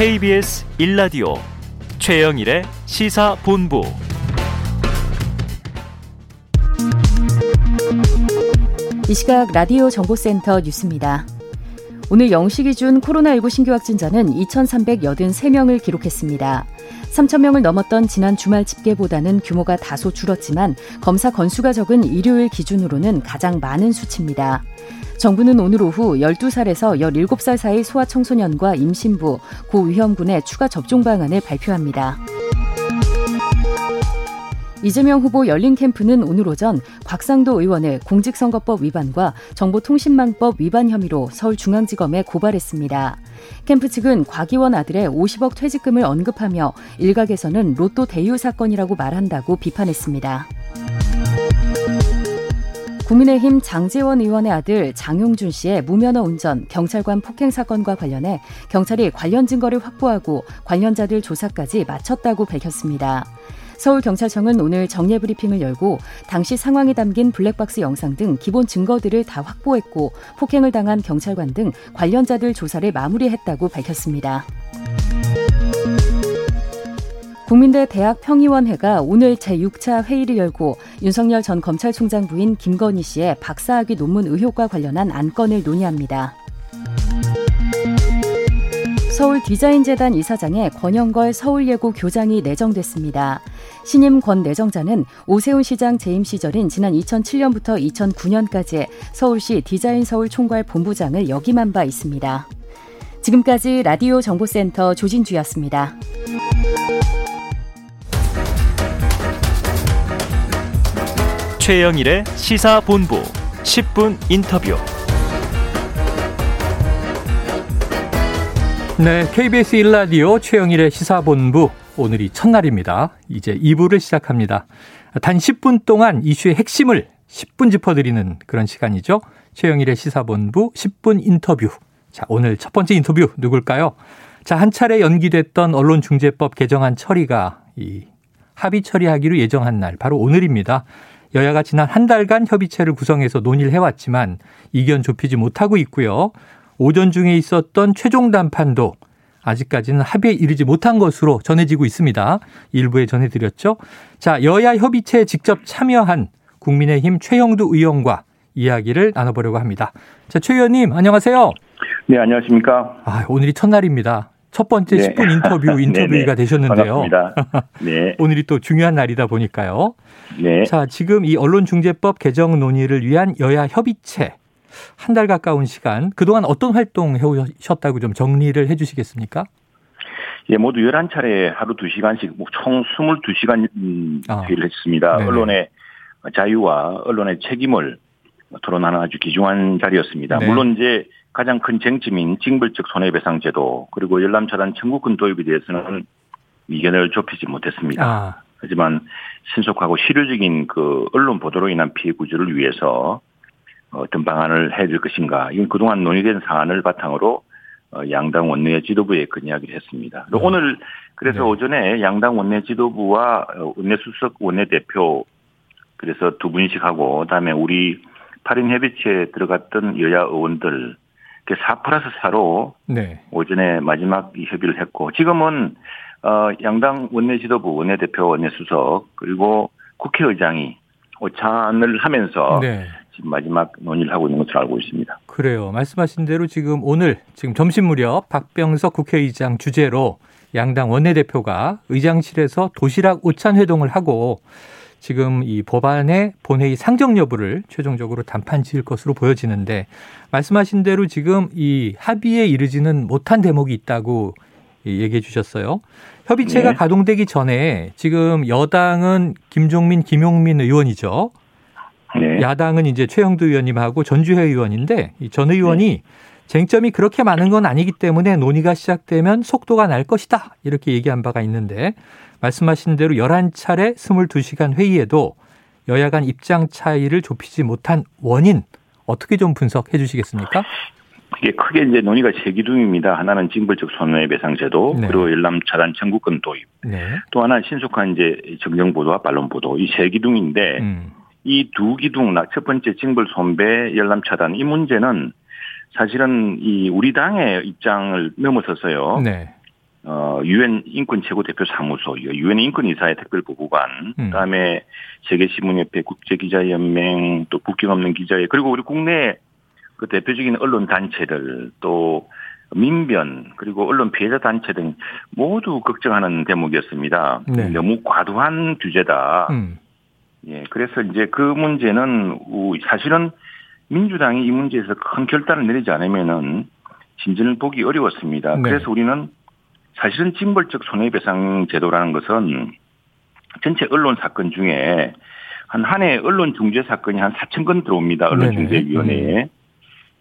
KBS 1라디오 최영일의 시사본부 이 시각 라디오 정보센터 뉴스입니다. 오늘 0시 기준 코로나19 신규 확진자는 2,383명을 기록했습니다. 3,000명을 넘었던 지난 주말 집계보다는 규모가 다소 줄었지만 검사 건수가 적은 일요일 기준으로는 가장 많은 수치입니다. 정부는 오늘 오후 12살에서 17살 사이 소아청소년과 임신부, 고위험군의 추가 접종 방안을 발표합니다. 이재명 후보 열린 캠프는 오늘 오전 곽상도 의원을 공직선거법 위반과 정보통신망법 위반 혐의로 서울중앙지검에 고발했습니다. 캠프 측은 곽 의원 아들의 50억 퇴직금을 언급하며 일각에서는 로또 대유 사건이라고 말한다고 비판했습니다. 국민의힘 장재원 의원의 아들 장용준 씨의 무면허 운전, 경찰관 폭행 사건과 관련해 경찰이 관련 증거를 확보하고 관련자들 조사까지 마쳤다고 밝혔습니다. 서울경찰청은 오늘 정례 브리핑을 열고 당시 상황이 담긴 블랙박스 영상 등 기본 증거들을 다 확보했고 폭행을 당한 경찰관 등 관련자들 조사를 마무리했다고 밝혔습니다. 국민대 대학평의원회가 오늘 제6차 회의를 열고 윤석열 전 검찰총장 부인 김건희 씨의 박사학위 논문 의혹과 관련한 안건을 논의합니다. 서울 디자인재단 이사장에 권영걸 서울예고 교장이 내정됐습니다. 신임 권 내정자는 오세훈 시장 재임 시절인 지난 2007년부터 2009년까지 서울시 디자인 서울 총괄 본부장을 역임한 바 있습니다. 지금까지 라디오 정보센터 조진주였습니다. 최영일의 시사본부 10분 인터뷰. 네, KBS 1라디오 최영일의 시사본부 오늘이 첫날입니다. 이제 2부를 시작합니다. 단 10분 동안 이슈의 핵심을 10분 짚어드리는 그런 시간이죠. 최영일의 시사본부 10분 인터뷰. 자, 오늘 첫 번째 인터뷰 누굴까요? 자, 한 차례 연기됐던 언론중재법 개정안 처리가 이 합의 처리하기로 예정한 날 바로 오늘입니다. 여야가 지난 한 달간 협의체를 구성해서 논의를 해왔지만 이견 좁히지 못하고 있고요. 오전 중에 있었던 최종 단판도 아직까지는 합의에 이르지 못한 것으로 전해지고 있습니다. 일부에 전해드렸죠. 자, 여야 협의체에 직접 참여한 국민의힘 최영두 의원과 이야기를 나눠보려고 합니다. 자, 최 의원님, 안녕하세요. 네, 안녕하십니까. 아, 오늘이 첫날입니다. 첫 번째 네. 10분 인터뷰 인터뷰가 되셨는데요. 네. 오늘이 또 중요한 날이다 보니까요. 네. 자, 지금 이 언론중재법 개정 논의를 위한 여야 협의체 한 달 가까운 시간 그동안 어떤 활동 해오셨다고 좀 정리를 해 주시겠습니까? 예, 모두 11차례 하루 2시간씩 총 22시간 아, 회의를 했습니다. 네네. 언론의 자유와 언론의 책임을 토론하는 아주 귀중한 자리였습니다. 네. 물론 이제 가장 큰 쟁점인 징벌적 손해배상 제도 그리고 열람차단 청구권 도입에 대해서는 의견을 좁히지 못했습니다. 아. 하지만 신속하고 실효적인 그 언론 보도로 인한 피해 구조를 위해서 어떤 방안을 해줄 것인가. 이건 그동안 논의된 사안을 바탕으로 어, 양당 원내 지도부에 그 이야기를 했습니다. 음. 오늘 그래서 네. 오전에 양당 원내 지도부와 어, 원내 수석 원내 대표 그래서 두 분씩 하고 그다음에 우리 8인 협의체에 들어갔던 여야 의원들 4 플러스 4로 네. 오전에 마지막 협의를 했고 지금은 어, 양당 원내 지도부, 원내 대표, 원내 수석 그리고 국회의장이 오찬을 하면서 네. 지금 마지막 논의를 하고 있는 것으로 알고 있습니다. 그래요. 말씀하신 대로 지금 오늘 지금 점심 무렵 박병석 국회의장 주재로 양당 원내대표가 의장실에서 도시락 오찬 회동을 하고 지금 이 법안의 본회의 상정 여부를 최종적으로 단판 지을 것으로 보여지는데 말씀하신 대로 지금 이 합의에 이르지는 못한 대목이 있다고 얘기해 주셨어요. 협의체가 네. 가동되기 전에 지금 여당은 김종민, 김용민 의원이죠. 네. 야당은 이제 최형두 의원님하고 전주혜 의원인데 전 의원이 네. 쟁점이 그렇게 많은 건 아니기 때문에 논의가 시작되면 속도가 날 것이다. 이렇게 얘기한 바가 있는데 말씀하신 대로 11차례 22시간 회의에도 여야 간 입장 차이를 좁히지 못한 원인 어떻게 좀 분석해 주시겠습니까? 이게 크게 이제 논의가 세 기둥입니다. 하나는 징벌적 손해배상제도 네. 그리고 열람 차단 청구권 도입. 네. 또 하나 신속한 이제 정정 보도와 반론 보도 이 세 기둥인데 음. 이 두 기둥 첫 번째 징벌 손배 열람 차단 이 문제는 사실은 이 우리 당의 입장을 넘어서서요. 네. 어, 유엔 인권 최고 대표 사무소, 유엔 인권 이사의 특별 보고관, 음. 그다음에 세계 신문협회 국제 기자 연맹, 또 국경 없는 기자회, 그리고 우리 국내 그 대표적인 언론 단체들, 또 민변, 그리고 언론 피해자 단체 등 모두 걱정하는 대목이었습니다. 네. 너무 과도한 규제다. 음. 예, 그래서 이제 그 문제는 사실은 민주당이 이 문제에서 큰 결단을 내리지 않으면은 진전을 보기 어려웠습니다. 네. 그래서 우리는 사실은 징벌적 손해배상 제도라는 것은 전체 언론 사건 중에 한 한 해 언론 중재 사건이 한 4천 건 들어옵니다. 언론 중재위원회에. 음.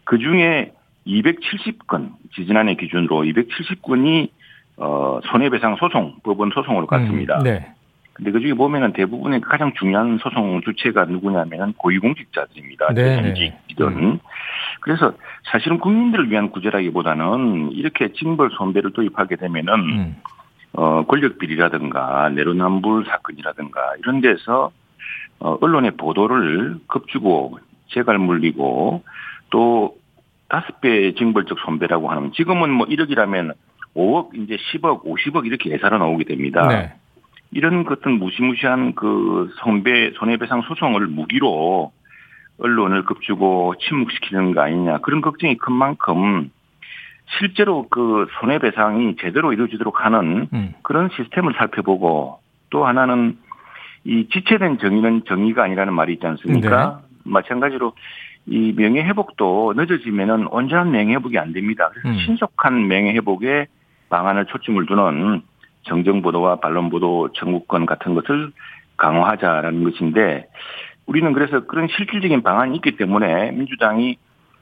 그 중에 270건, 지지난해 기준으로 270건이 어, 손해배상 소송, 법원 소송으로 갔습니다. 음, 네. 근데 그 중에 보면은 대부분의 가장 중요한 소송 주체가 누구냐면은 고위공직자들입니다. 현직이든. 음. 그래서 사실은 국민들을 위한 구제라기보다는 이렇게 징벌 손배를 도입하게 되면은 음. 어, 권력 비리라든가 내로남불 사건이라든가 이런 데서 어, 언론의 보도를 겁주고 재갈 물리고 또 다섯 배 징벌적 손배라고 하는 지금은 뭐 1억이라면 5억 이제 10억 50억 이렇게 예산이 나오게 됩니다. 네. 이런 것은 무시무시한 그 손배 손해배상 소송을 무기로 언론을 급주고 침묵시키는 거 아니냐 그런 걱정이 큰 만큼 실제로 그 손해배상이 제대로 이루어지도록 하는 음. 그런 시스템을 살펴보고 또 하나는 이 지체된 정의는 정의가 아니라는 말이 있지 않습니까? 네. 마찬가지로 이 명예회복도 늦어지면은 온전한 명예회복이 안 됩니다. 그래서 음. 신속한 명예회복에 방안을 초점을 두는 정정 보도와 반론 보도 청구권 같은 것을 강화하자라는 것인데 우리는 그래서 그런 실질적인 방안이 있기 때문에 민주당이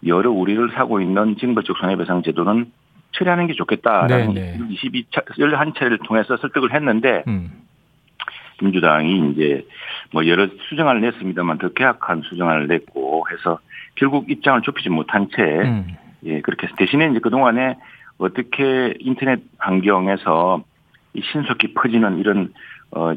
여러 우리를 사고 있는 징벌적 손해배상 제도는 처리하는 게 좋겠다라는 네네. 22차, 11차례를 통해서 설득을 했는데 음. 민주당이 이제 뭐 여러 수정안을 냈습니다만 더 계약한 수정안을 냈고 해서 결국 입장을 좁히지 못한 채 음. 예, 그렇게 해서 대신에 이제 그동안에 어떻게 인터넷 환경에서 이 신속히 퍼지는 이런 어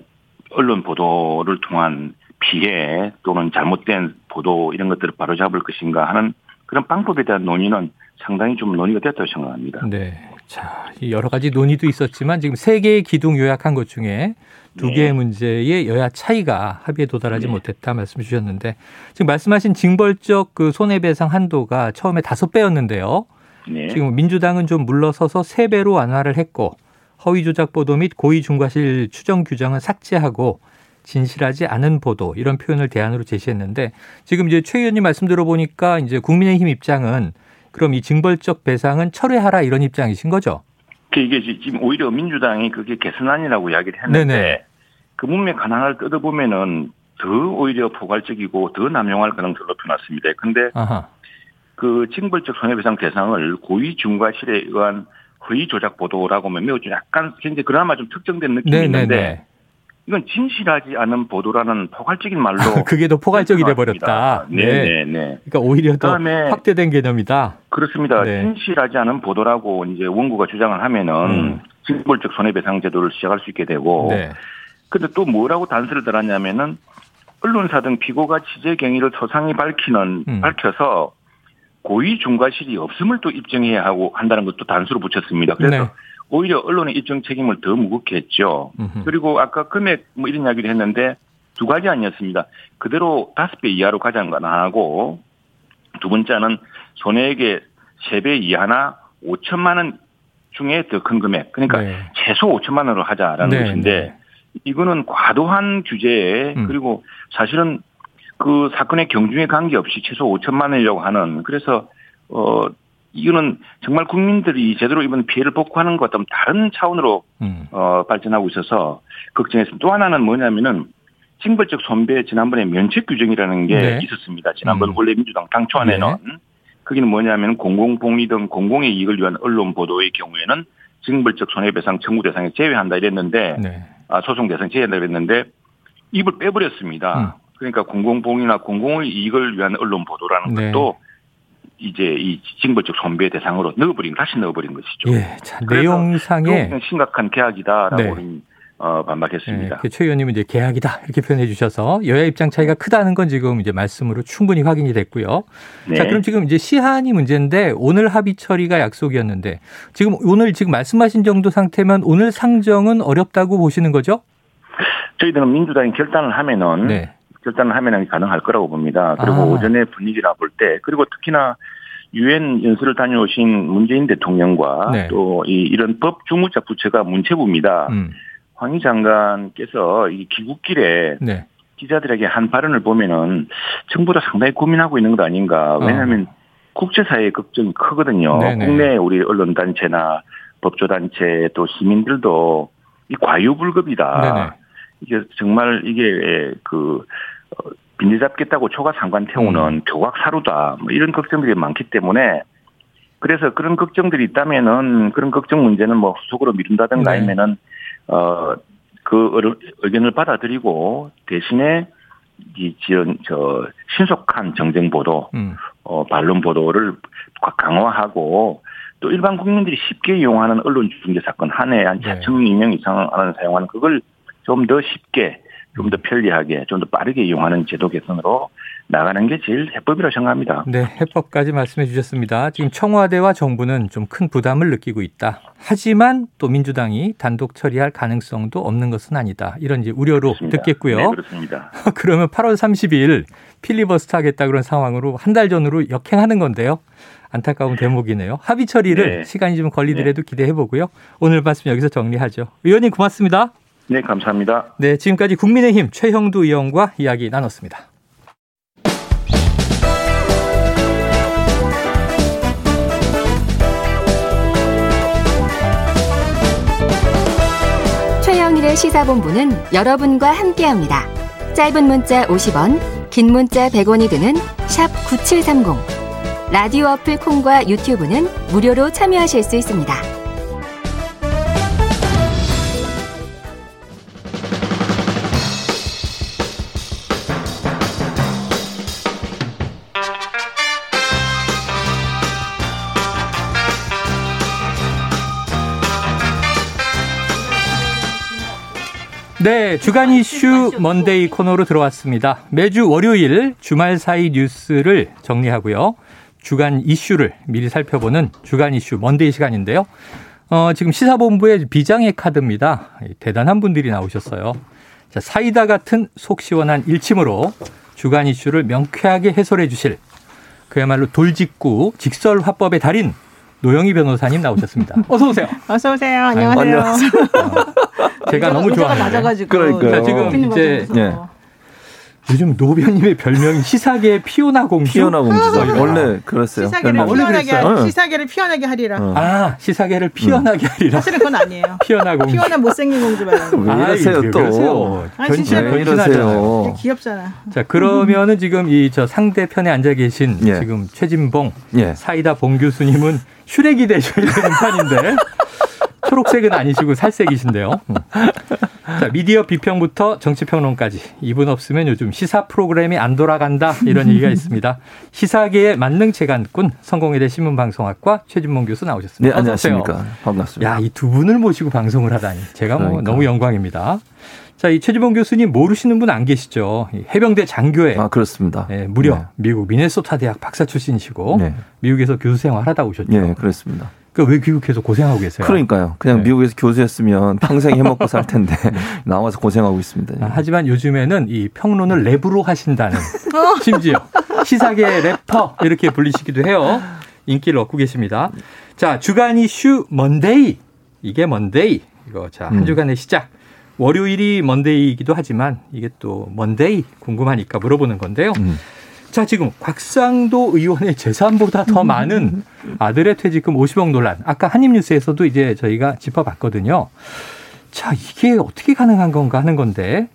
언론 보도를 통한 피해 또는 잘못된 보도 이런 것들을 바로잡을 것인가 하는 그런 방법에 대한 논의는 상당히 좀 논의가 됐다고 생각합니다. 네. 자, 여러 가지 논의도 있었지만 지금 세 개의 기둥 요약한 것 중에 두 네. 개의 문제의 여야 차이가 합의에 도달하지 네. 못했다 말씀 주셨는데 지금 말씀하신 징벌적 그 손해배상 한도가 처음에 다섯 배였는데요. 네. 지금 민주당은 좀 물러서서 세 배로 완화를 했고 허위 조작 보도 및 고의 중과실 추정 규정은 삭제하고 진실하지 않은 보도 이런 표현을 대안으로 제시했는데 지금 이제 최 의원님 말씀 들어보니까 이제 국민의힘 입장은 그럼 이 징벌적 배상은 철회하라 이런 입장이신 거죠? 이게 지금 오히려 민주당이 그게 개선안이라고 이야기를 했는데 네네. 그 문맥 하나를 뜯어보면은 더 오히려 포괄적이고 더 남용할 가능성을 높여놨습니다. 근데 아하. 그 징벌적 손해배상 대상을 고의 중과실에 의한 허위 조작 보도라고 하면 매우 좀 약간 굉장히 그나마 좀 특정된 느낌이 네네네. 있는데 이건 진실하지 않은 보도라는 포괄적인 말로 그게 더 포괄적이 돼 버렸다. 네, 네, 네. 그러니까 오히려 더 확대된 개념이다. 그렇습니다. 네. 진실하지 않은 보도라고 이제 원고가 주장을 하면은 음. 징벌적 손해배상 제도를 시작할 수 있게 되고 네. 근데 또 뭐라고 단서를 달았냐면은 언론사 등 피고가 취재 경위를 소상히 밝히는 음. 밝혀서 고의 중과실이 없음을 또 입증해야 하고 한다는 것도 단수로 붙였습니다. 그래서 네. 오히려 언론의 입증 책임을 더 무겁게 했죠. 음흠. 그리고 아까 금액 뭐 이런 이야기를 했는데 두 가지 아니었습니다. 그대로 다섯 배 이하로 가자는 건 하고 두 번째는 손해액의 세 배 이하나 5천만 원 중에 더 큰 금액. 그러니까 네. 최소 5천만 원으로 하자라는 네. 것인데 네. 이거는 과도한 규제에 음. 그리고 사실은 그 사건의 경중에 관계없이 최소 5천만 원이라고 하는 그래서 어 이거는 정말 국민들이 제대로 이번 피해를 복구하는 것과 좀 다른 차원으로 음. 어 발전하고 있어서 걱정했습니다. 또 하나는 뭐냐면은 징벌적 손배 지난번에 면책 규정이라는 게 네. 있었습니다. 지난번 음. 원래 민주당 당초 안에는 네. 거기는 뭐냐면 공공복리 등 공공의 이익을 위한 언론 보도의 경우에는 징벌적 손해배상 청구 대상에 제외한다 이랬는데 네. 아, 소송 대상 제외한다 이랬는데 입을 빼버렸습니다. 음. 그러니까 공공봉이나 공공의 이익을 위한 언론 보도라는 네. 것도 이제 이 징벌적 손배 대상으로 넣어버린 다시 넣어버린 것이죠. 예, 자, 내용상에 심각한 계약이다라고 네. 어, 반박했습니다. 네, 그최 의원님은 이제 계약이다 이렇게 표현해 주셔서 여야 입장 차이가 크다는 건 지금 이제 말씀으로 충분히 확인이 됐고요. 네. 자, 그럼 지금 이제 시한이 문제인데 오늘 합의 처리가 약속이었는데 지금 오늘 지금 말씀하신 정도 상태면 오늘 상정은 어렵다고 보시는 거죠? 저희들은 민주당이 결단을 하면은 네. 결단을 하면은 가능할 거라고 봅니다. 그리고 아. 오전에 분위기라 볼 때 그리고 특히나 유엔 연설을 다녀오신 문재인 대통령과 네. 또이 이런 법 주무자 부처가 문체부입니다. 음. 황희 장관께서 이 귀국길에 네. 기자들에게 한 발언을 보면은 정부도 상당히 고민하고 있는 것 아닌가. 어. 왜냐하면 어. 국제사회의 걱정이 크거든요. 네네. 국내 우리 언론단체나 법조단체 또 시민들도 이 과유불급이다. 네네. 이게 정말 이게 그 어, 빈대 잡겠다고 초과 상관 태우는 음. 교각 사루다. 뭐 이런 걱정들이 많기 때문에 그래서 그런 걱정들이 있다면은 그런 걱정 문제는 뭐 후속으로 미룬다든가 네. 아니면은 어그 의견을 받아들이고 대신에 이 지연 저 신속한 정정 보도, 음. 어 반론 보도를 강화하고 또 일반 국민들이 쉽게 이용하는 언론 중재 사건 한 해에 한 4천 명 이상 하는 사용하는 그걸 좀 더 쉽게 좀 더 편리하게 좀 더 빠르게 이용하는 제도 개선으로 나가는 게 제일 해법이라고 생각합니다. 네, 해법까지 말씀해 주셨습니다. 지금 청와대와 정부는 좀 큰 부담을 느끼고 있다. 하지만 또 민주당이 단독 처리할 가능성도 없는 것은 아니다. 이런 이제 우려로 그렇습니다. 듣겠고요. 네, 그렇습니다. 그러면 8월 30일 필리버스터 하겠다 그런 상황으로 한 달 전으로 역행하는 건데요. 안타까운 대목이네요. 합의 처리를 네. 시간이 좀 걸리더라도 네. 기대해 보고요. 오늘 말씀 여기서 정리하죠. 의원님 고맙습니다. 네, 감사합니다. 네, 지금까지 국민의힘 최형두 의원과 이야기 나눴습니다. 최영일의 시사본부는 여러분과 함께합니다. 짧은 문자 50원, 긴 문자 100원이 드는 샵 9730. 라디오 어플 콩과 유튜브는 무료로 참여하실 수 있습니다. 네, 주간 이슈 먼데이 코너로 들어왔습니다. 매주 월요일 주말 사이 뉴스를 정리하고요. 주간 이슈를 미리 살펴보는 주간 이슈 먼데이 시간인데요. 어, 지금 시사본부의 비장의 카드입니다. 대단한 분들이 나오셨어요. 자, 사이다 같은 속 시원한 일침으로 주간 이슈를 명쾌하게 해설해 주실 그야말로 돌직구 직설 화법의 달인 노영희 변호사님 나오셨습니다. 어서 오세요. 어서 오세요. 안녕하세요. 안녕하세요. 제가 너무 좋아해요. 맞아가지고. 그러니까요. 지금 이제 네. 요즘 노변님의 별명이 시사계 피오나 공주. 피오나 공주죠. 아, 원래 그랬어요. 시사계를 피어나게 시사계를 피어나게 하리라. 어. 아 시사계를 피어나게 음. 하리라. 사실은 그건 아니에요. 피오나 공주. 피오나 못생긴 공주 말고. 왜 이러세요 또? 아 진짜 왜 이러세요? 귀엽잖아. 자 그러면은 지금 이 저 상대편에 앉아 계신 예. 지금 최진봉 예. 사이다 봉 교수님은 슈렉이 되셔야 되는 판인데. 초록색은 아니시고 살색이신데요. 음. 자, 미디어 비평부터 정치 평론까지 이분 없으면 요즘 시사 프로그램이 안 돌아간다 이런 얘기가 있습니다. 시사계의 만능 재간꾼 성공회대 신문방송학과 최진봉 교수 나오셨습니다. 네, 안녕하십니까. 반갑습니다. 야, 이 두 분을 모시고 방송을 하다니 제가 뭐 그러니까. 너무 영광입니다. 자, 이 최지봉 교수님 모르시는 분 안 계시죠? 해병대 장교에. 아, 그렇습니다. 네, 무려 네. 미국 미네소타 대학 박사 출신이시고 네. 미국에서 교수 생활 하다 오셨죠. 네, 그렇습니다. 그왜 귀국해서 고생하고 계세요? 그러니까요. 그냥 네. 미국에서 교수했으면 평생 해먹고 살 텐데 네. 나와서 고생하고 있습니다. 아, 하지만 요즘에는 이 평론을 랩으로 하신다는 심지어 시사계의 래퍼 이렇게 불리시기도 해요. 인기를 얻고 계십니다. 자 주간 이슈 먼데이 이게 먼데이 이거 자한 음. 주간의 시작. 월요일이 먼데이이기도 하지만 이게 또 먼데이 궁금하니까 물어보는 건데요. 음. 자, 지금 곽상도 의원의 재산보다 더 많은 아들의 퇴직금 50억 논란. 아까 한입뉴스에서도 이제 저희가 짚어봤거든요. 자, 이게 어떻게 가능한 건가 하는 건데.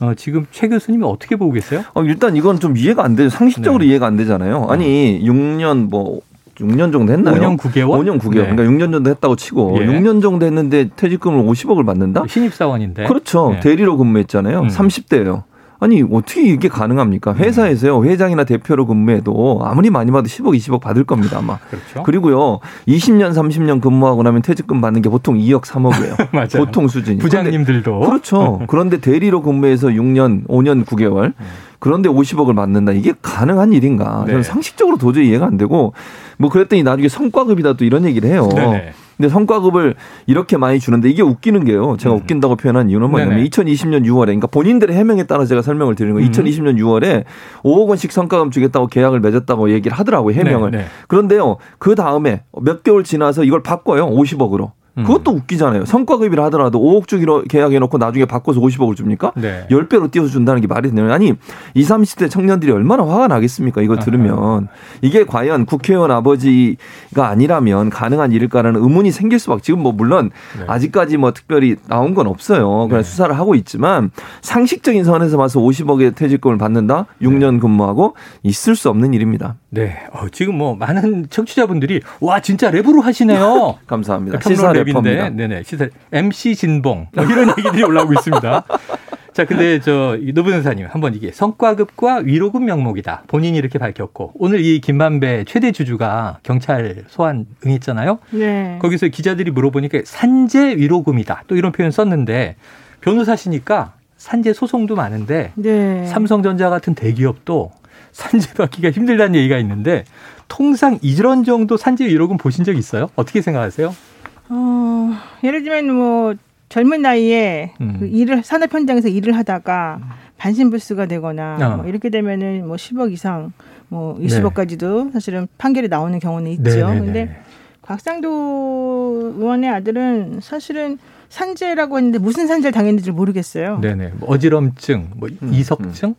어, 지금 최 교수님이 어떻게 보고 계세요? 어, 일단 이건 좀 이해가 안 돼요. 상식적으로 네. 이해가 안 되잖아요. 아니, 6년 뭐 6년 정도 했나요? 5년 9개월? 5년 9개월. 네. 그러니까 6년 정도 했다고 치고 예. 6년 정도 했는데 퇴직금을 50억을 받는다? 신입사원인데. 그렇죠. 네. 대리로 근무했잖아요. 음. 30대예요. 아니 어떻게 이게 가능합니까? 회사에서요 회장이나 대표로 근무해도 아무리 많이 받도 10억, 20억 받을 겁니다 아마. 그렇죠. 그리고요 20년, 30년 근무하고 나면 퇴직금 받는 게 보통 2억, 3억이에요. 맞아요. 보통 수준이. 부장님들도 그렇죠. 그런데 대리로 근무해서 6년, 5년, 9개월. 그런데 50억을 받는다. 이게 가능한 일인가? 네. 저는 상식적으로 도저히 이해가 안 되고 뭐 그랬더니 나중에 성과급이다 또 이런 얘기를 해요. 네네. 근데 성과급을 이렇게 많이 주는데 이게 웃기는 게요. 제가 음. 웃긴다고 표현한 이유는 뭐냐면 네네. 2020년 6월에 그러니까 본인들의 해명에 따라 제가 설명을 드리는 거예요. 음. 2020년 6월에 5억 원씩 성과금 주겠다고 계약을 맺었다고 얘기를 하더라고요. 해명을. 네네. 그런데요. 그 다음에 몇 개월 지나서 이걸 바꿔요. 50억으로. 음. 그것도 웃기잖아요. 성과급이라 하더라도 5억 주기로 계약해놓고 나중에 바꿔서 50억을 줍니까? 네. 10배로 띄워서 준다는 게 말이 되나요? 아니, 20, 30대 청년들이 얼마나 화가 나겠습니까? 이거 들으면. 이게 과연 국회의원 아버지가 아니라면 가능한 일일까라는 의문이 생길 수밖에. 지금 뭐 물론 네. 아직까지 뭐 특별히 나온 건 없어요. 그냥 네. 수사를 하고 있지만 상식적인 선에서 봐서 50억의 퇴직금을 받는다? 6년 근무하고 있을 수 없는 일입니다. 네. 어, 지금 뭐 많은 청취자분들이 와, 진짜 랩으로 하시네요. 감사합니다. 시사 랩인데, 네네. 시사 MC 진봉 뭐 이런 얘기들이 올라오고 있습니다. 자, 근데 저 노변호사님 한번 이게 성과급과 위로금 명목이다. 본인이 이렇게 밝혔고 오늘 이 김만배 최대 주주가 경찰 소환 응했잖아요. 네. 거기서 기자들이 물어보니까 산재 위로금이다. 또 이런 표현 썼는데 변호사시니까 산재 소송도 많은데 네. 삼성전자 같은 대기업도 산재 받기가 힘들다는 얘기가 있는데 통상 이런 정도 산재 위로금 보신 적 있어요? 어떻게 생각하세요? 어, 예를 들면 뭐 젊은 나이에 음. 그 일을 산업 현장에서 일을 하다가 반신불수가 되거나 어. 뭐 이렇게 되면은 뭐 10억 이상 뭐 20억까지도 네. 사실은 판결이 나오는 경우는 있죠. 네네네. 근데 곽상도 의원의 아들은 사실은 산재라고 했는데 무슨 산재를 당했는지 모르겠어요. 네네. 뭐 어지럼증, 뭐 음. 이석증, 음.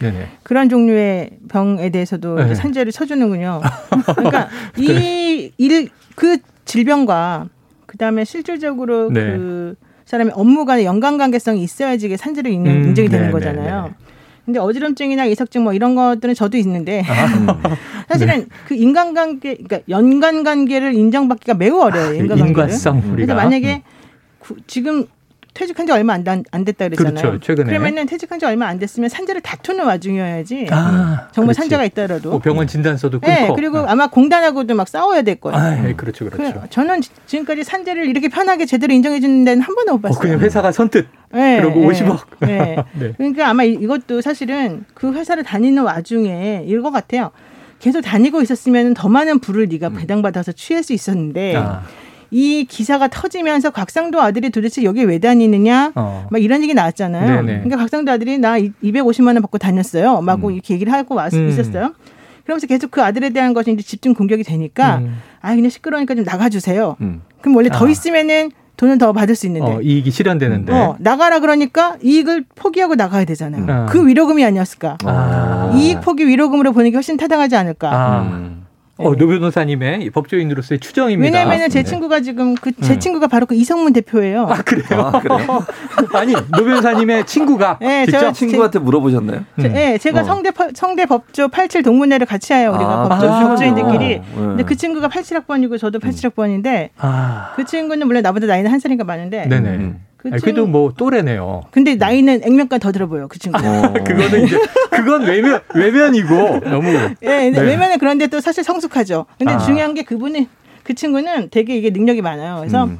네네. 그런 종류의 병에 대해서도 네. 산재를 쳐주는군요. 그러니까 이 일 그 질병과 그 다음에 실질적으로 네. 그 사람의 업무 간의 연관 관계성이 있어야지 이게 산재로 음, 인정이 되는 네, 거잖아요. 네, 네. 근데 어지럼증이나 이석증 뭐 이런 것들은 저도 있는데 아, 음. 사실은 네. 그 인간관계 그러니까 연관관계를 인정받기가 매우 어려워요. 아, 인간관계를. 인과성 그래서 만약에 음. 구, 지금 퇴직한 지 얼마 안, 안 됐다 그랬잖아요. 그렇죠. 최근에. 그러면은 퇴직한 지 얼마 안 됐으면 산재를 다투는 와중이어야지. 아, 정말 그렇지. 산재가 있더라도. 뭐 병원 진단서도 끊고. 네, 그리고 아마 공단하고도 막 싸워야 될 거예요. 아, 네, 그렇죠, 그렇죠. 그, 저는 지금까지 산재를 이렇게 편하게 제대로 인정해 주는 데는 한 번도 못 봤어요. 어, 그냥 회사가 선뜻. 네, 그리고 네, 50억. 네. 네. 그러니까 아마 이것도 사실은 그 회사를 다니는 와중에 이럴 것 같아요. 계속 다니고 있었으면 더 많은 부를 네가 음. 배당받아서 취할 수 있었는데. 아. 이 기사가 터지면서 곽상도 아들이 도대체 여기 왜 다니느냐 어. 막 이런 얘기 나왔잖아요. 네네. 그러니까 곽상도 아들이 나 250만 원 받고 다녔어요. 막 음. 이렇게 얘기를 하고 왔, 음. 있었어요. 그러면서 계속 그 아들에 대한 것이 이제 집중 공격이 되니까 음. 아 그냥 시끄러우니까 좀 나가주세요. 음. 그럼 원래 더 아. 있으면은 돈을 더 받을 수 있는데 어, 이익이 실현되는데 어, 나가라 그러니까 이익을 포기하고 나가야 되잖아요. 아. 그 위로금이 아니었을까? 아. 이익 포기 위로금으로 보는 게 훨씬 타당하지 않을까? 아. 음. 어, 노 변호사님의 법조인으로서의 추정입니다. 왜냐하면 제 네. 친구가 지금 그제 음. 친구가 바로 그 이성문 대표예요. 아 그래요? 아, 그래요? 아니 노 변호사님의 친구가 네, 직접 친구한테 물어보셨나요? 제, 음. 네, 제가 어. 성대 성대 법조 87 동문회를 같이 해요. 우리가 아, 법조 아, 법조인들끼리. 네. 근데 그 친구가 87학번이고 저도 87학번인데 음. 아. 그 친구는 물론 나보다 나이는 한 살인가 많은데. 네네. 음. 그 아니, 그래도 뭐 또래네요. 근데 나이는 액면까지 더 들어 보여 그 친구. 어. 그거는 이제 그건 외면 외면이고 너무. 네, 네. 외면은 그런데 또 사실 성숙하죠. 근데 아. 중요한 게 그분이 그 친구는 되게 이게 능력이 많아요. 그래서 음.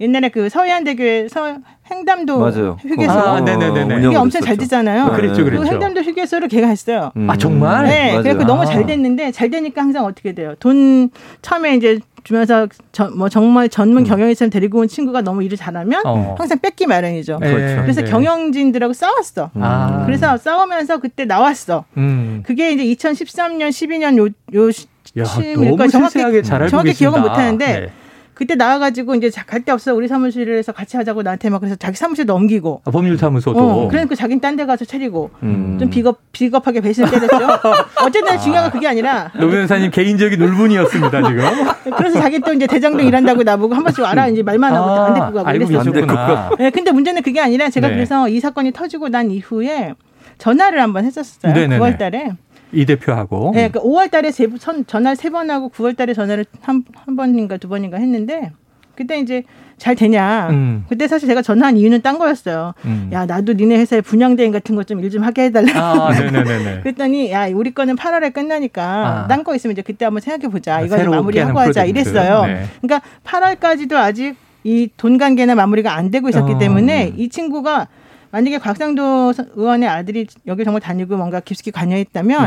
옛날에 그 서해안대교에 서 횡담도 맞아요. 휴게소 아, 네네네. 이게 엄청 잘 됐잖아요. 네. 그렇죠, 그렇죠. 그 횡담도 휴게소를 걔가 했어요. 음. 아 정말? 네, 그래서 너무 잘 됐는데 잘 되니까 항상 어떻게 돼요? 돈 처음에 이제 주면서 저, 뭐 정말 전문 음. 경영인처럼 데리고 온 친구가 너무 일을 잘하면 어. 항상 뺏기 마련이죠. 네, 그렇죠. 그래서 네. 경영진들하고 싸웠어. 아. 그래서 싸우면서 그때 나왔어. 음. 그게 이제 2013년, 12년 요, 요 야, 너무 정확히, 잘 알고 정확히 기억은 못 하는데 네. 그때 나와가지고 이제 갈 데 없어 우리 사무실에서 같이 하자고 나한테 막 그래서 자기 사무실 넘기고 아, 법률사무소도 어, 그러니까 자기는 딴 데 가서 차리고 음. 좀 비겁 비겁하게 배신 때렸죠. 어쨌든 아. 중요한 건 그게 아니라 노 변호사님 개인적인 울분이었습니다 지금. 그래서 자기 또 이제 대장동 일한다고 나보고 한 번씩 알아 이제 말만 하고 아, 안 데리고 가고 알고 계셨구나. 네, 근데 문제는 그게 아니라 제가 네. 그래서 이 사건이 터지고 난 이후에 전화를 한번 했었어요. 네네네. 9월달에. 이 대표하고. 네, 그러니까 5월달에 세, 전화를 세 번 하고 9월달에 전화를 한, 한 번인가 두 번인가 했는데 그때 이제 잘 되냐. 음. 그때 사실 제가 전화한 이유는 딴 거였어요. 음. 야, 나도 니네 회사에 분양대행 같은 것 좀 일좀 하게 해달라. 아, 네네네. 그랬더니, 야, 우리 거는 8월에 끝나니까 아. 딴거 있으면 이제 그때 한번 생각해 보자. 아, 이거 좀 마무리하고 하자. 이랬어요. 네. 그러니까 8월까지도 아직 이 돈 관계나 마무리가 안 되고 있었기 어. 때문에 이 친구가 만약에 곽상도 의원의 아들이 여기 정말 다니고 뭔가 깊숙이 관여했다면